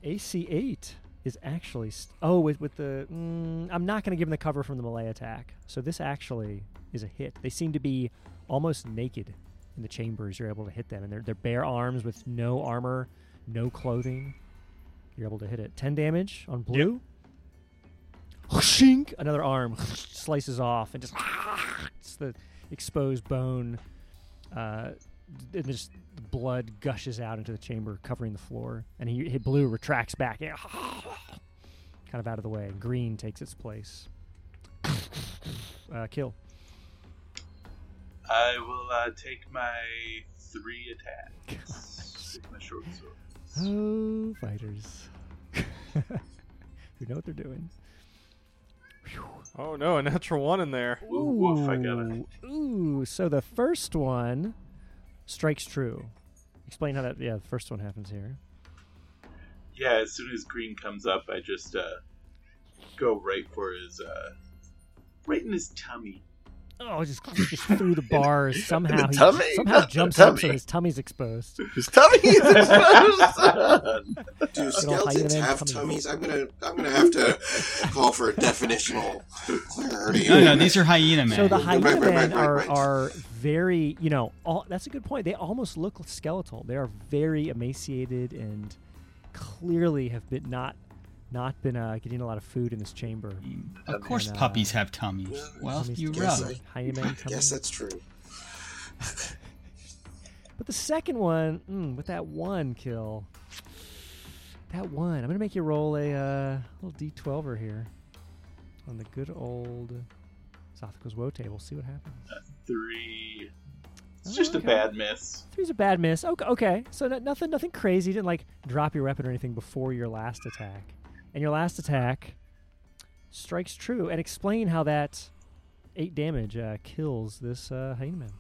AC eight is actually st- oh with with the mm, I'm not going to give them the cover from the melee attack. So this actually is a hit. They seem to be almost naked in the chambers. You're able to hit them, and they're they're bare arms with no armor, no clothing. You're able to hit it. Ten damage on blue. Shink! Another arm slices off, and just it's the exposed bone. Uh, and just blood gushes out into the chamber, covering the floor. And he, he blue retracts back, kind of out of the way. Green takes its place. Uh, kill. I will uh, take my three attacks. with my short sword. Oh, fighters. Who know what they're doing. Oh, no, a natural one in there. Ooh, woof, I got it. Ooh, Ooh, so the first one strikes true. Explain how that. Yeah, the first one happens here. Yeah, as soon as green comes up, I just uh, go right for his, uh, right in his tummy. Oh, just just through the bars. Somehow he tummy? somehow Not the jumps up so his tummy's exposed. His tummy is exposed. Do Good skeletons have tummy. tummies? I'm gonna I'm gonna have to call for a definitional clarity. No, no, these are hyena men. So the Right, hyena right, right, men right, are, are very, you know, all, that's a good point. They almost look skeletal. They are very emaciated and clearly have been not not been uh, getting a lot of food in this chamber. Of course, And, uh, puppies have tummies. well, Well, tummies you together. rub. I- Hyena I guess that's true. But the second one, mm, with that one kill, that one, I'm gonna make you roll a uh, little d12er here on the good old Sothicle's woe table. See what happens. Three. It's Oh, just okay. a bad miss. Three's a bad miss. Okay, okay. So no, nothing, nothing crazy. You didn't like drop your weapon or anything before your last attack, and your last attack strikes true. And explain how that eight damage uh, kills this uh, hyena man.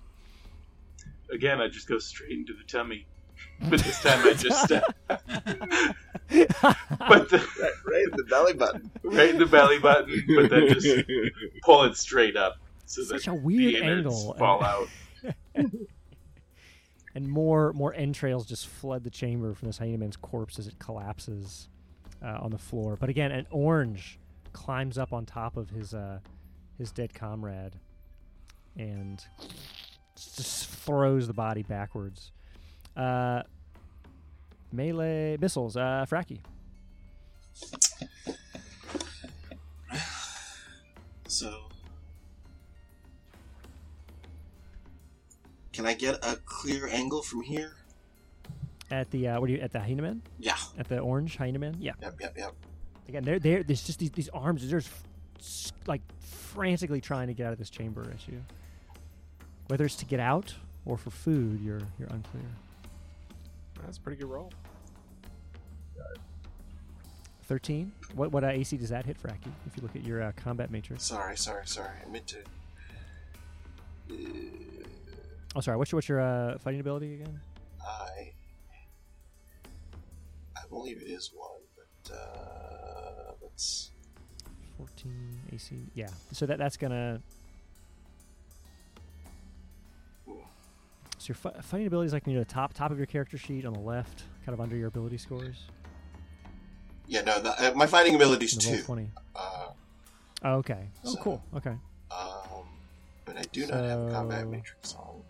Again, I just go straight into the tummy. But this time I just stab. but the, Right, right in the belly button. right in the belly button, but then just pull it straight up so Such a weird angle. fall out. and more more entrails just flood the chamber from this hyena man's corpse as it collapses uh, on the floor. But again, an orange climbs up on top of his uh, his dead comrade and just throws the body backwards. Uh, melee missiles, uh, Fraki. So, can I get a clear angle from here? At the uh, what do you at the hyena man? Yeah. At the orange hyena man? Yeah. Yep, yep, yep. Again, they're there. There's just these these arms. They're just like frantically trying to get out of this chamber at you. Whether it's to get out or for food, you're you're unclear. That's a pretty good roll. Thirteen. What what uh, AC does that hit, Fraki? If you look at your uh, combat matrix. Sorry, sorry, sorry. I meant to. Uh, Oh, sorry. What's your what's your uh, fighting ability again? I. I believe it is one, but uh, let's. Fourteen AC. Yeah. So that that's gonna. So your fi- fighting ability is like near the top top of your character sheet on the left, kind of under your ability scores. Yeah, no, the, uh, my fighting ability is two. twenty. Uh, Oh, okay. Oh, So- cool. Okay. um, but I do not have a combat matrix on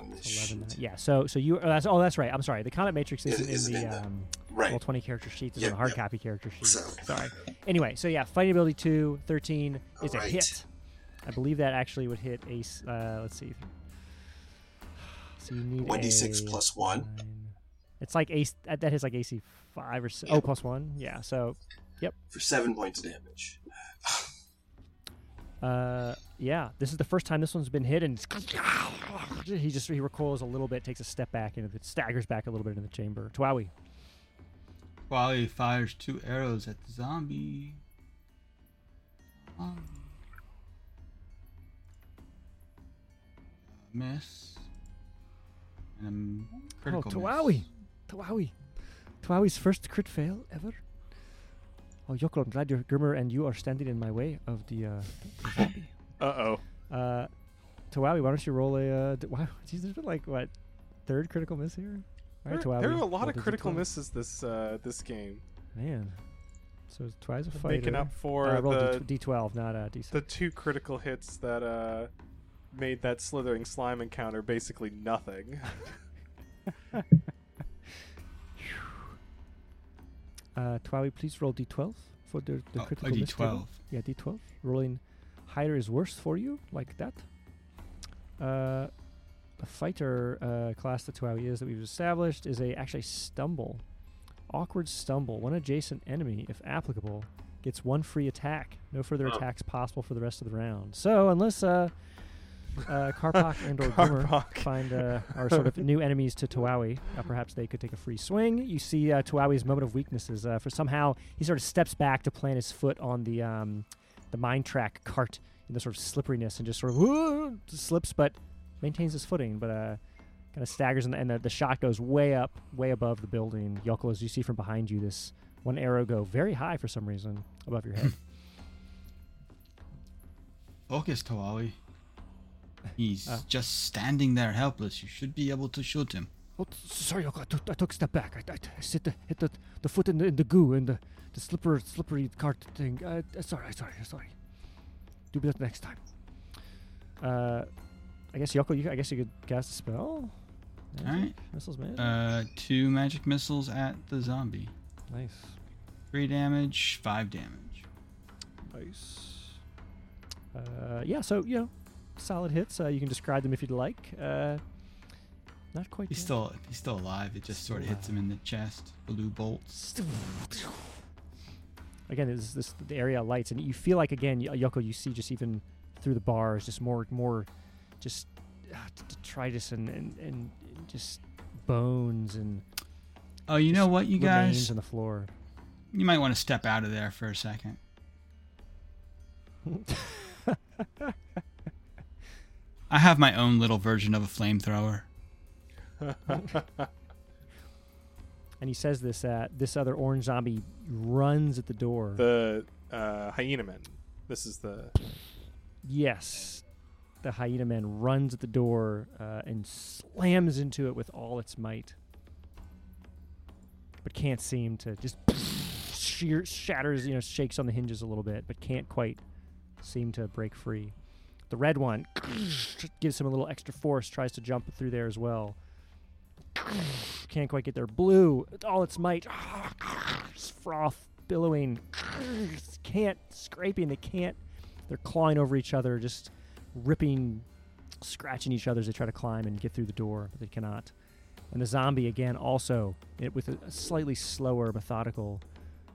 on this 11 sheet. yeah so so you oh, that's oh that's right i'm sorry the combat matrix isn't the in the- um Right. roll 20 character sheet it's Yep, on the hard yep. copy character sheet So- sorry anyway so yeah fighting ability 2 13 is a hit i believe that actually would hit ace uh let's see so you need 1d6 a plus one. nine. it's like ace that, hits like ac 5 or so Yep. oh plus 1 yeah so yep For seven points of damage. Uh, yeah, this is the first time this one's been hit, and he just he recoils a little bit, takes a step back, and it staggers back a little bit into the chamber. Twowie. Wally fires two arrows at the zombie. Um, miss. And a Oh, critical Twowie. miss. Twowie. Twowie's first crit fail ever. Oh, Yoko, I'm glad your Grimmer and you are standing in my way of the, uh. Uh oh. Uh, Twowie, why don't you roll a? Uh, d- wow, geez, there's been like what, third critical miss here. All There, right, there are a lot of critical misses this uh, this game. Man, so Twowie's a fighter. Making up for uh, the D- D12, not uh, D6. the two critical hits that uh, made that slithering slime encounter basically nothing. Uh, Twowie, please roll D12 for the, the Oh, critical miss table. D12. Yeah, D12. Rolling higher is worse for you, like that. Uh, the fighter uh, class that Twowie is that we've established is a actually stumble. Awkward stumble. One adjacent enemy, if applicable, gets one free attack. No further Oh. attacks possible for the rest of the round. So unless uh, uh, Karpak and or Grimmer Karpak. find uh, are sort of new enemies to Tawawi. Uh, perhaps they could take a free swing. You see uh, Tawawi's moment of weaknesses. Uh, for somehow he sort of steps back to plant his foot on the um, the mine track cart in the sort of slipperiness and just sort of "Whoa," slips, but maintains his footing. But uh, kind of staggers, and, and the, the shot goes way up, way above the building. Yoko, as you see from behind you, this one arrow go very high for some reason above your head. Focus, Tawawi. He's Uh. just standing there helpless. You should be able to shoot him. Oh, sorry, Yoko. I took, I took a step back. I, I, I sit the, hit the, the foot in the, in the goo and the, the slipper, slippery cart thing. Uh, uh, sorry, sorry, sorry. Do that next time. Uh, I guess Yoko. You, I guess you could cast a spell. Magic? Alright. Missiles, man. Uh, two magic missiles at the zombie. nice. Three damage, five damage. Nice. Uh, yeah, so you know, solid hits. Uh, you can describe them if you'd like. Uh, not quite. He's still he's still alive. It just Still sort of hits him in the chest. Blue bolts. Again, this this the area lights, and you feel like again, Yoko, you see just even through the bars, just more more, just uh, detritus and, and and just bones and Oh, you know what, you guys? on the floor. You might want to step out of there for a second. I have my own little version of a flamethrower. And he says this. Uh, this other orange zombie runs at the door. the uh, hyena men. This is the Yes. The hyena man runs at the door uh, and slams into it with all its might. But can't seem to just sheer, shatters, you know, shakes on the hinges a little bit, but can't quite seem to break free. The red one gives him a little extra force, tries to jump through there as well. Can't quite get there. Blue, all its might, froth billowing, can't scraping. They can't they're clawing over each other, just ripping, scratching each other as they try to climb and get through the door, but they cannot. And the zombie again, also it, with a, a slightly slower, methodical,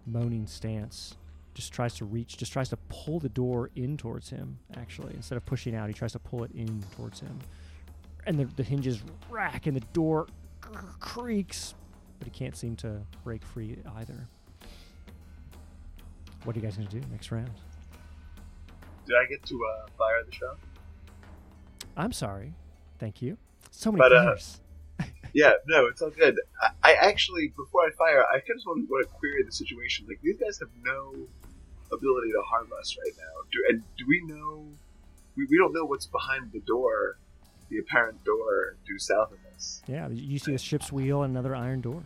moaning stance, just tries to reach, just tries to pull the door in towards him. Actually, instead of pushing out, he tries to pull it in towards him. And the, the hinges rack, and the door creaks, but he can't seem to break free either. What are you guys gonna do next round? Did I get to uh, fire the shot? I'm sorry. Thank you. So many But, uh. Yeah, no, it's all good. I, I actually, before I fire, I just want to, want to query the situation. Like, these guys have no ability to harm us right now. Do, and do we know? We, we don't know what's behind the door, the apparent door due south of us. yeah, you see a ship's wheel and another iron door.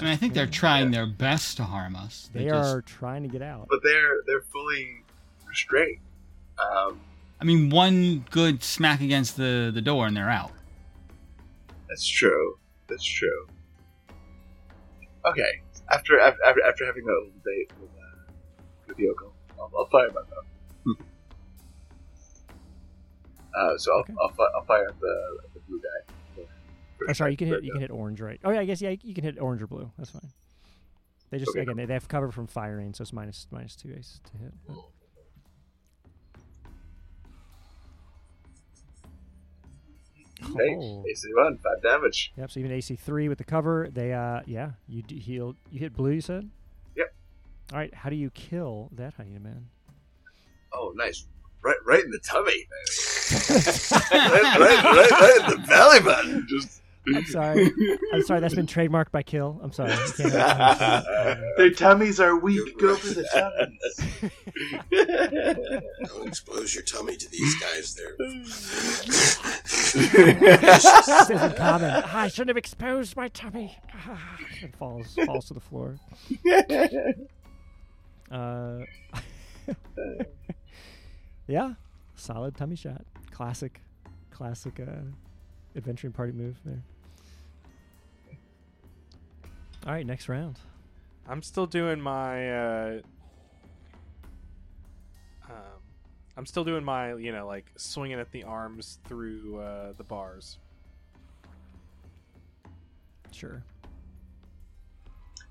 I mean, I think they're trying their best to harm us. They just- are trying to get out. But they're they're fully restrained. Um, I mean, one good smack against the, the door and they're out. that's true. That's true. Okay. After after, after having a little debate with uh, with Yoko, I'll, I'll fire my bow. uh, so I'll, Okay. I'll, fi- I'll fire at the, the blue guy. Oh, sorry, you can hit you can hit orange, right? Oh yeah, I guess yeah, you can hit orange or blue. That's fine. They just Okay. again they, they have cover from firing, so it's minus minus two aces to hit. Oh. AC one, five damage. Yep. So even AC three with the cover, they uh yeah you d- heal you hit blue. You said. Yep. All right. How do you kill that hyena man? Oh, nice. Right, right in the tummy. right, right, right, right in the belly button. Just. I'm sorry. I'm sorry. That's been trademarked by Kill. I'm sorry. You can't have it. Their tummies are weak. Go for the tummies. Don't expose your tummy to these guys. They're Says in common. "Ah, I shouldn't have exposed my tummy. Ah," and falls falls to the floor. Uh, yeah, solid tummy shot. Classic, classic uh, adventuring party move there. All right, next round. I'm still doing my. Uh, um, I'm still doing my, you know, like swinging at the arms through uh, the bars. Sure.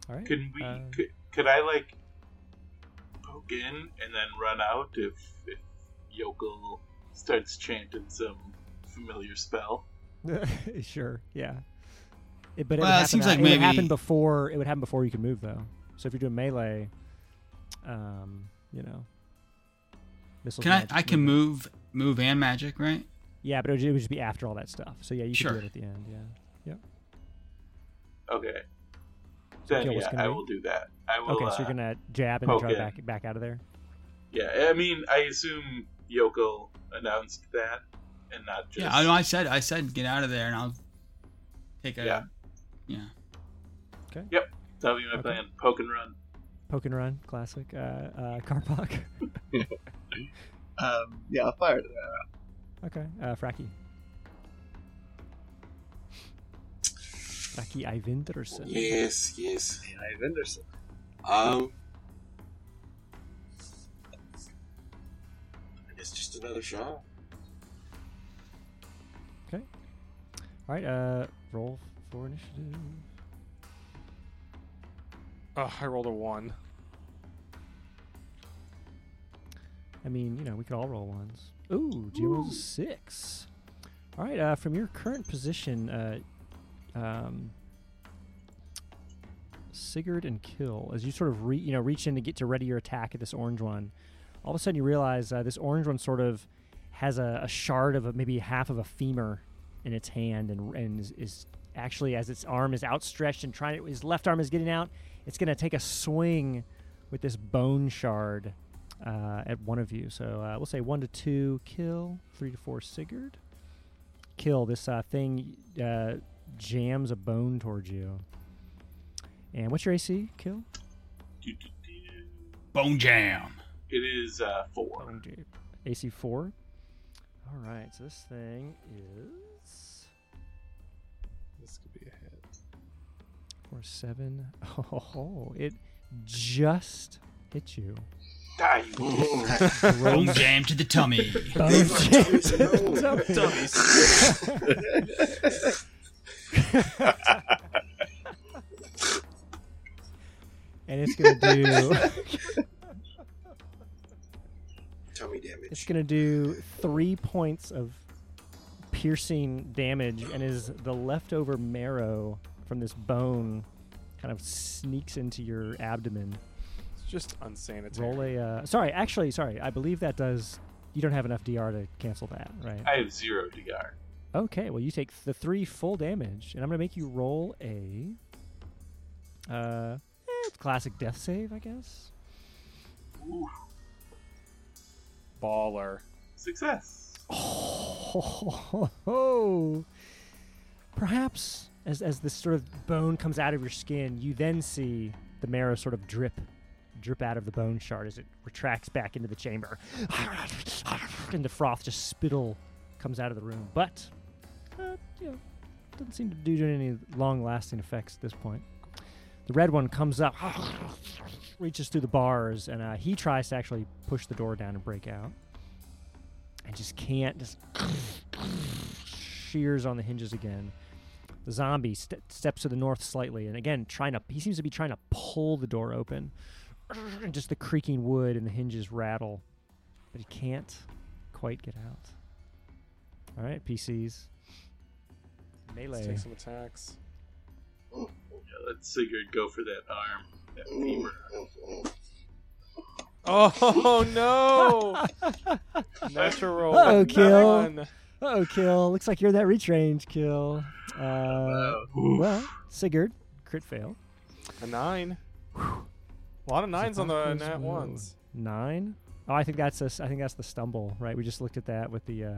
All right. Can we? uh, could, could I like poke in and then run out if if Yokel starts chanting some familiar spell? sure. Yeah. It, but it Well, it seems uh, like it would happen before. It would happen before you can move, though. So if you're doing melee, um, you know, missiles. Can I? I can movement. move, move and magic, right? Yeah, but it would, it would just be after all that stuff. So yeah, you Sure. can do it at the end. Yeah. Yep. Okay. Then Kill yeah, gonna I be? will do that. I will. Okay, so uh, you're gonna jab and then try in. back back out of there. Yeah, I mean, I assume Yoko announced that, and not just. Yeah, I know. I said, I said, get out of there, and I'll take a. Yeah. Yeah. Okay. Yep. That'll be my okay. plan. Poke and run. Poke and run, classic. Uh, uh, Karpak. um, yeah, I'll fire. Okay. Uh, Fraki. Fraki Ivinderson. Yes, yes. Ivinderson. Um. I guess just another shot. Okay. All right. Uh, roll for initiative. Oh, I rolled a one. I mean, you know, we could all roll ones. Ooh, Jim rolls a six. All right. Uh, from your current position, uh, um, Sigurd and Kill, as you sort of re- you know reach in to get to ready your attack at this orange one, all of a sudden you realize uh, this orange one sort of has a, a shard of a, maybe half of a femur in its hand, and and is, is actually as its arm is outstretched and trying, his left arm is getting out. It's going to take a swing with this bone shard uh, at one of you. So uh, we'll say one to two, kill. Three to four, Sigurd. Kill. This uh, thing uh, jams a bone towards you. And what's your AC? Kill. Bone jam. It is uh, four. Bone jam. AC four. All right. So this thing is four seven. Oh, it just hit you. Die, you Bone jam to the tummy. Bone jam. and it's gonna do. Tummy damage. It's gonna do three points of piercing damage, and is the leftover marrow from this bone kind of sneaks into your abdomen. It's just unsanitary. Roll a. Uh, sorry, actually, sorry. I believe that does. You don't have enough DR to cancel that, right? I have zero DR. Okay, well, you take the three full damage, and I'm gonna make you roll a. Uh, eh, classic death save, I guess. Ooh, Baller. success. Oh, perhaps as as this sort of bone comes out of your skin, you then see the marrow sort of drip, drip out of the bone shard as it retracts back into the chamber, and the froth just spittle comes out of the room. But, uh, you know, doesn't seem to do any long-lasting effects at this point. The red one comes up, reaches through the bars, and uh, he tries to actually push the door down and break out and just can't just shears on the hinges again the zombie st- steps to the north slightly and again trying to he seems to be trying to pull the door open just the creaking wood and the hinges rattle but he can't quite get out all right pcs Let's melee take some attacks. Yeah, let Sigurd go for that arm, that femur. Oh no! Natural. Uh-oh, kill. None. oh kill looks like you're that reach range kill uh, well sigurd crit fail A nine. A lot of nines on the Zapaka's nat will. ones. Nine. Oh, I think that's a s I think that's the stumble, right? We just looked at that with the uh,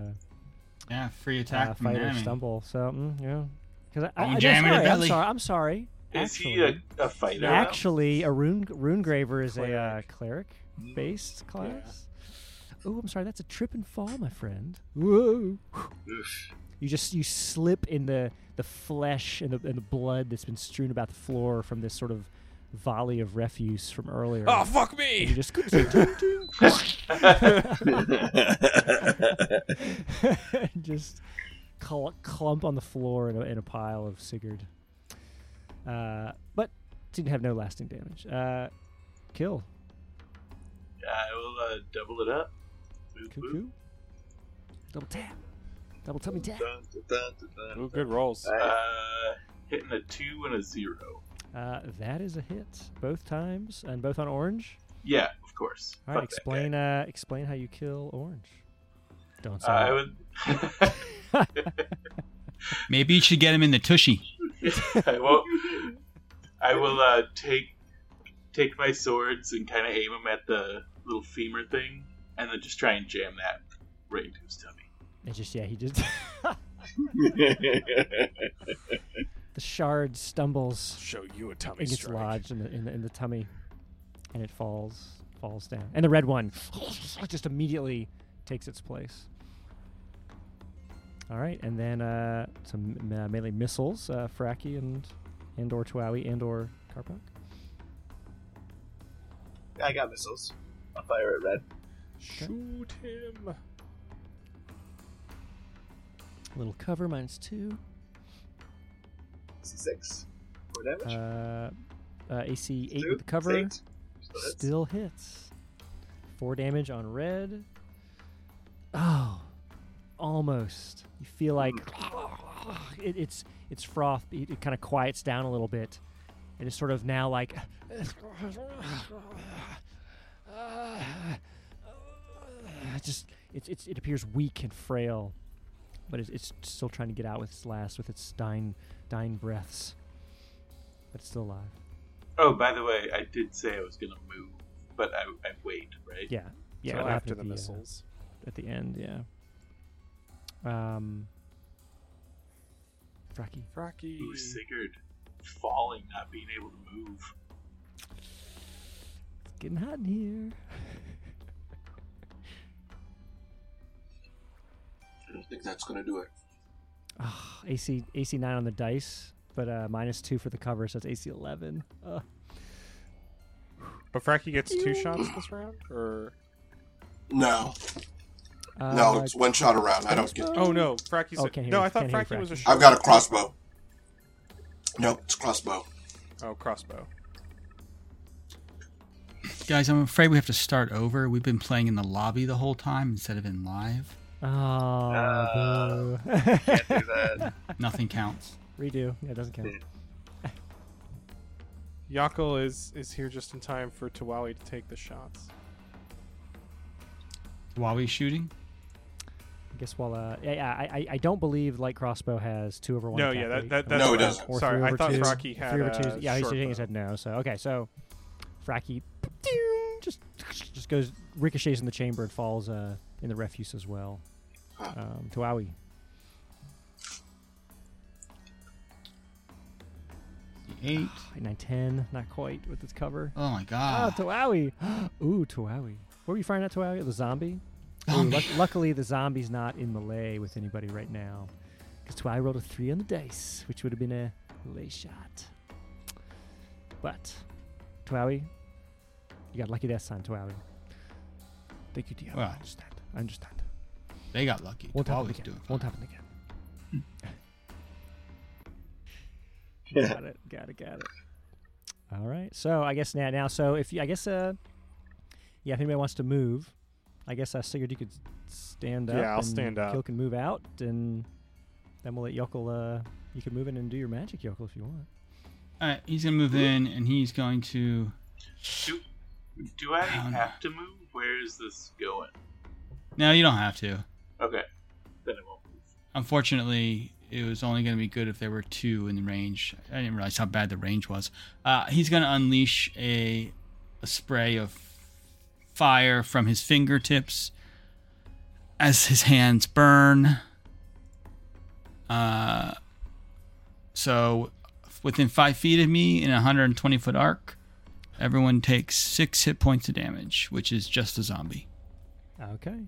Yeah, free attack uh, from fighter Nami. stumble. So mm, yeah, because I, I, Bone I, jam in her sorry, I'm sorry. I'm sorry. Is he Actually- a, a fighter? Actually, a rune rune graver is a uh, Cleric. cleric based class. Oh, I'm sorry. That's a trip and fall, my friend. Whoa! Oof. You just you slip in the the flesh and the, and the blood that's been strewn about the floor from this sort of volley of refuse from earlier. Oh fuck And you me! just just cl- clump on the floor in a, in a pile of Sigurd. Uh, but didn't have no lasting damage. Uh, kill. Yeah, I will uh, double it up. Boop, boop. Cuckoo. Double tap. Double tummy tap. Dun, dun, dun, dun, Ooh, good rolls. Uh, hitting a two and a zero. Uh, that is a hit both times and both on orange. Yeah, of course. All right, Fuck explain. Uh, explain how you kill orange. Don't say. guy. Uh, I would. Maybe you should get him in the tushy. I will. I will uh, take take my swords and kind of aim them at the little femur thing, and then just try and jam that right into his tummy. It just yeah, he just the shard stumbles Show you a tummy it gets strike. lodged in the, in the in the tummy, and it falls falls down. And the red one just immediately takes its place. All right, and then uh, some m- uh, melee missiles, uh, Fraki and and or Tawawi and or Karpak. I got missiles. I'll fire at red. Shoot him. Little cover minus two. C6. Four damage. Uh, uh, AC eight Two, with the cover. eight. Still hits. Still hits. Four damage on red. Oh, almost. You feel like it, it's it's froth. It, it kind of quiets down a little bit, and it's sort of now like. Just it's, it's it appears weak and frail, but it's, it's still trying to get out with its last with its dying dying breaths. But it's still alive. Oh, by the way, I did say I was gonna move, but I, I wait, right? Yeah, yeah. So after at the uh, missiles. at the end. Yeah. Um. Fraki. Rocky. Ooh, Sigurd falling, not being able to move. It's getting hot in here. I don't think that's going to do it. Ah, AC AC nine on the dice, but uh, minus two for the cover, so it's AC eleven. Uh, But Fraki gets two shots this round, or No, uh, no, it's one shot around. I don't get. oh no, Fraki's. Oh, no, I thought can't Fraki was a. Fraki. Short I've got a crossbow. No, it's crossbow. Oh, crossbow. Guys, I'm afraid we have to start over. We've been playing in the lobby the whole time instead of in live. Oh, Uh. Can't do that. Nothing counts. Redo. Yeah, it doesn't count. Yakel is is here just in time for Tawawi to take the shots. While we shooting? I guess while uh, yeah, yeah, I, I I don't believe light crossbow has two over one. No, yeah, that, rate. that that's No, it what- doesn't. Or Sorry, I thought two. Fraki had three over uh, two. Yeah, he's short shaking his head no. So okay, so Fraki just just goes ricochets in the chamber and falls uh, in the refuse as well. Um, Tawawi. Eight. Nine ten, not quite with its cover. Oh my Ah, god. Tawawi. Ooh, Tawawi. Where were you firing at Tawawi? The zombie. Ooh, Zombie. luckily, the zombie's not in melee with anybody right now. Because Tawawi rolled a three on the dice, which would have been a melee shot. But, Tawawi, you got lucky that time, Tawawi. Thank you, DM. Well. I understand. I understand. They got lucky. Won't happen Always again. doing Won't happen again. got it. Got it. Got it. All right. So I guess now, now, so if you, I guess, uh, yeah, if anybody wants to move, I guess I figured you could stand up. Yeah, I'll and stand up. Kill can move out, and then we'll let Yokel. Uh, you can move in and do your magic, Yokel, if you want. Alright, he's gonna move in and he's going to Do, do I I don't know. have to move? Where is this going? No, you don't have to. Okay, then I won't move. Unfortunately, it was only going to be good if there were two in the range. I didn't realize how bad the range was. Uh, he's going to unleash a, a spray of fire from his fingertips as his hands burn. Uh, so, within five feet of me in a 120 foot arc, everyone takes six hit points of damage, which is just a zombie. Okay.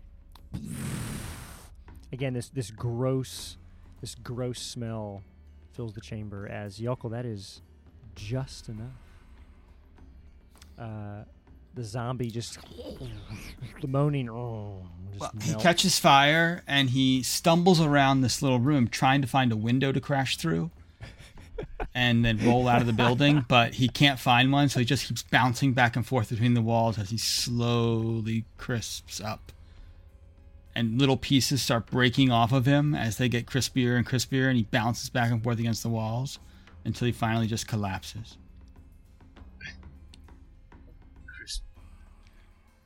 Again, this this gross, this gross smell fills the chamber. As Yokel, that is just enough. Uh, the zombie just the moaning. Oh, just Well, he catches fire and he stumbles around this little room trying to find a window to crash through and then roll out of the building, but he can't find one, so he just keeps bouncing back and forth between the walls as he slowly crisps up. And little pieces start breaking off of him as they get crispier and crispier, and he bounces back and forth against the walls until he finally just collapses.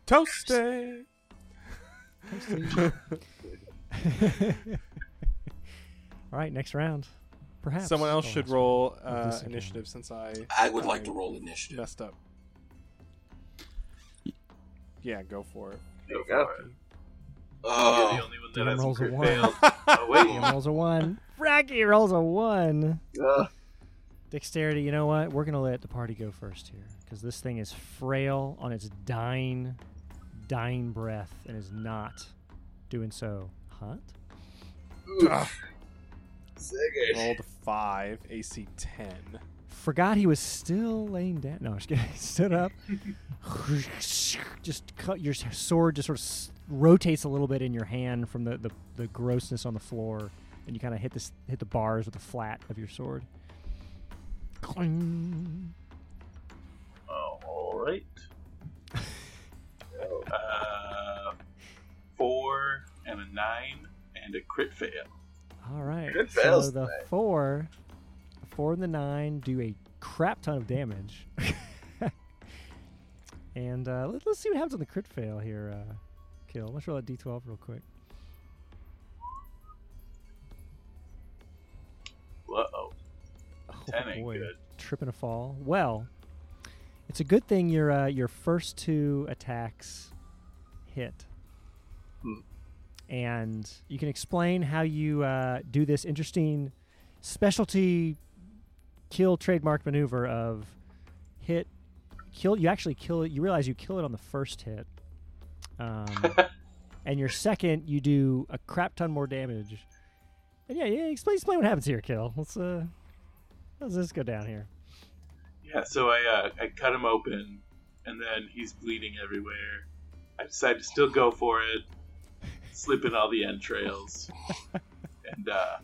Toasty. All right, next round. Perhaps Someone else the should roll uh, this account. initiative since I. I would like to roll initiative. Messed up. Yeah, go for it. There you go. You're Oh, the only one that DM rolls a one. Oh wait, DM rolls a one. Fraki rolls a one. Uh, Dexterity, you know what? We're gonna let the party go first here because this thing is frail on its dying, dying breath and is not doing so hot. oof. Sigurd. Rolled five, AC ten. Forgot he was still laying down. No, I'm just kidding. He stood up. just cut your sword. Just sort of rotates a little bit in your hand from the, the, the grossness on the floor, and you kind of hit this hit the bars with the flat of your sword. Cling. Oh, all right. uh, four and a nine and a crit fail. All right. Good so the tonight. four, four and the nine do a crap ton of damage. and uh, let, us see what happens on the crit fail here. Uh, kill. Let's roll that d12 real quick. Whoa. Oh, Ten ain't boy. good. Trip and a fall. Well, it's a good thing your uh, your first two attacks hit. Hmm. And you can explain how you uh, do this interesting specialty kill trademark maneuver of hit kill you actually kill it you realize you kill it on the first hit um, and your second you do a crap ton more damage and yeah yeah explain explain what happens here kill let's uh let's just go down here Yeah, so I uh, I cut him open, and then he's bleeding everywhere. I decide to still go for it, slip in all the entrails, and uh,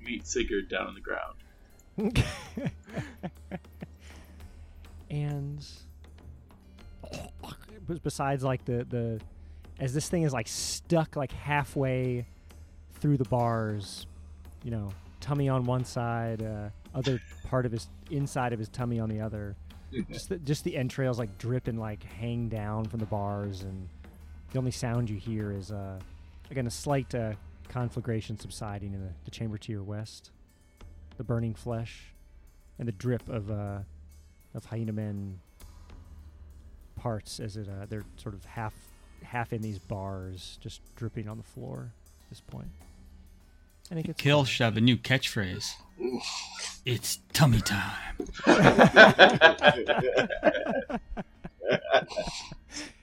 meet Sigurd down on the ground. and besides like the the as this thing is like stuck like halfway through the bars you know tummy on one side uh, other part of his inside of his tummy on the other just the, just the entrails like drip and like hang down from the bars and the only sound you hear is uh again a slight uh, conflagration subsiding in the, the chamber to your west the burning flesh and the drip of uh of hyena men parts as it uh, they're sort of half half in these bars just dripping on the floor at this point and it gets Kill quiet. should have a new catchphrase. It's tummy time.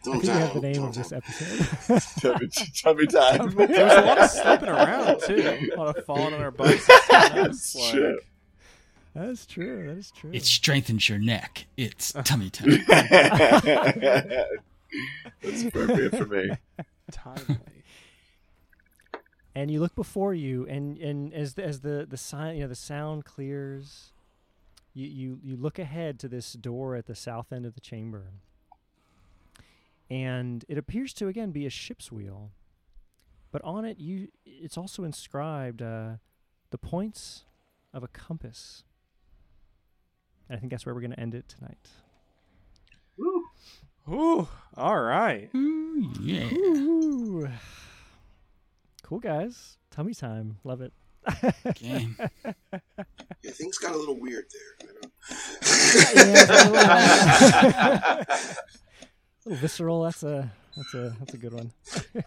I think we have the name of this episode. tummy, tummy time. There was a lot of slipping around too. A lot of falling on our butts. and stuff. It's like- Shit. That's true. That is true. It strengthens your neck. It's tummy time. That's appropriate for me. timely. and you look before you, and and as the, as the the sign, you know, the sound clears, you you you look ahead to this door at the south end of the chamber, and it appears to again be a ship's wheel, but on it you it's also inscribed uh, the points of a compass. And I think that's where we're going to end it tonight. Ooh, all right. Ooh, yeah. Ooh. Cool guys. Tummy time. Love it. Game. Yeah, things got a little weird there. You know? Yeah, visceral. That's a that's a that's a good one.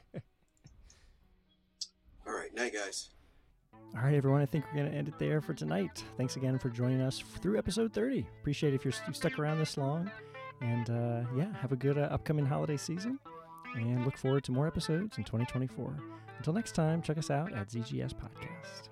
All right, night, guys. All right, everyone. I think we're gonna end it there for tonight. Thanks again for joining us through episode 30. Appreciate it if you're stuck around this long, and uh, yeah, have a good uh, upcoming holiday season, and look forward to more episodes in 2024. Until next time, check us out at ZGS Podcast.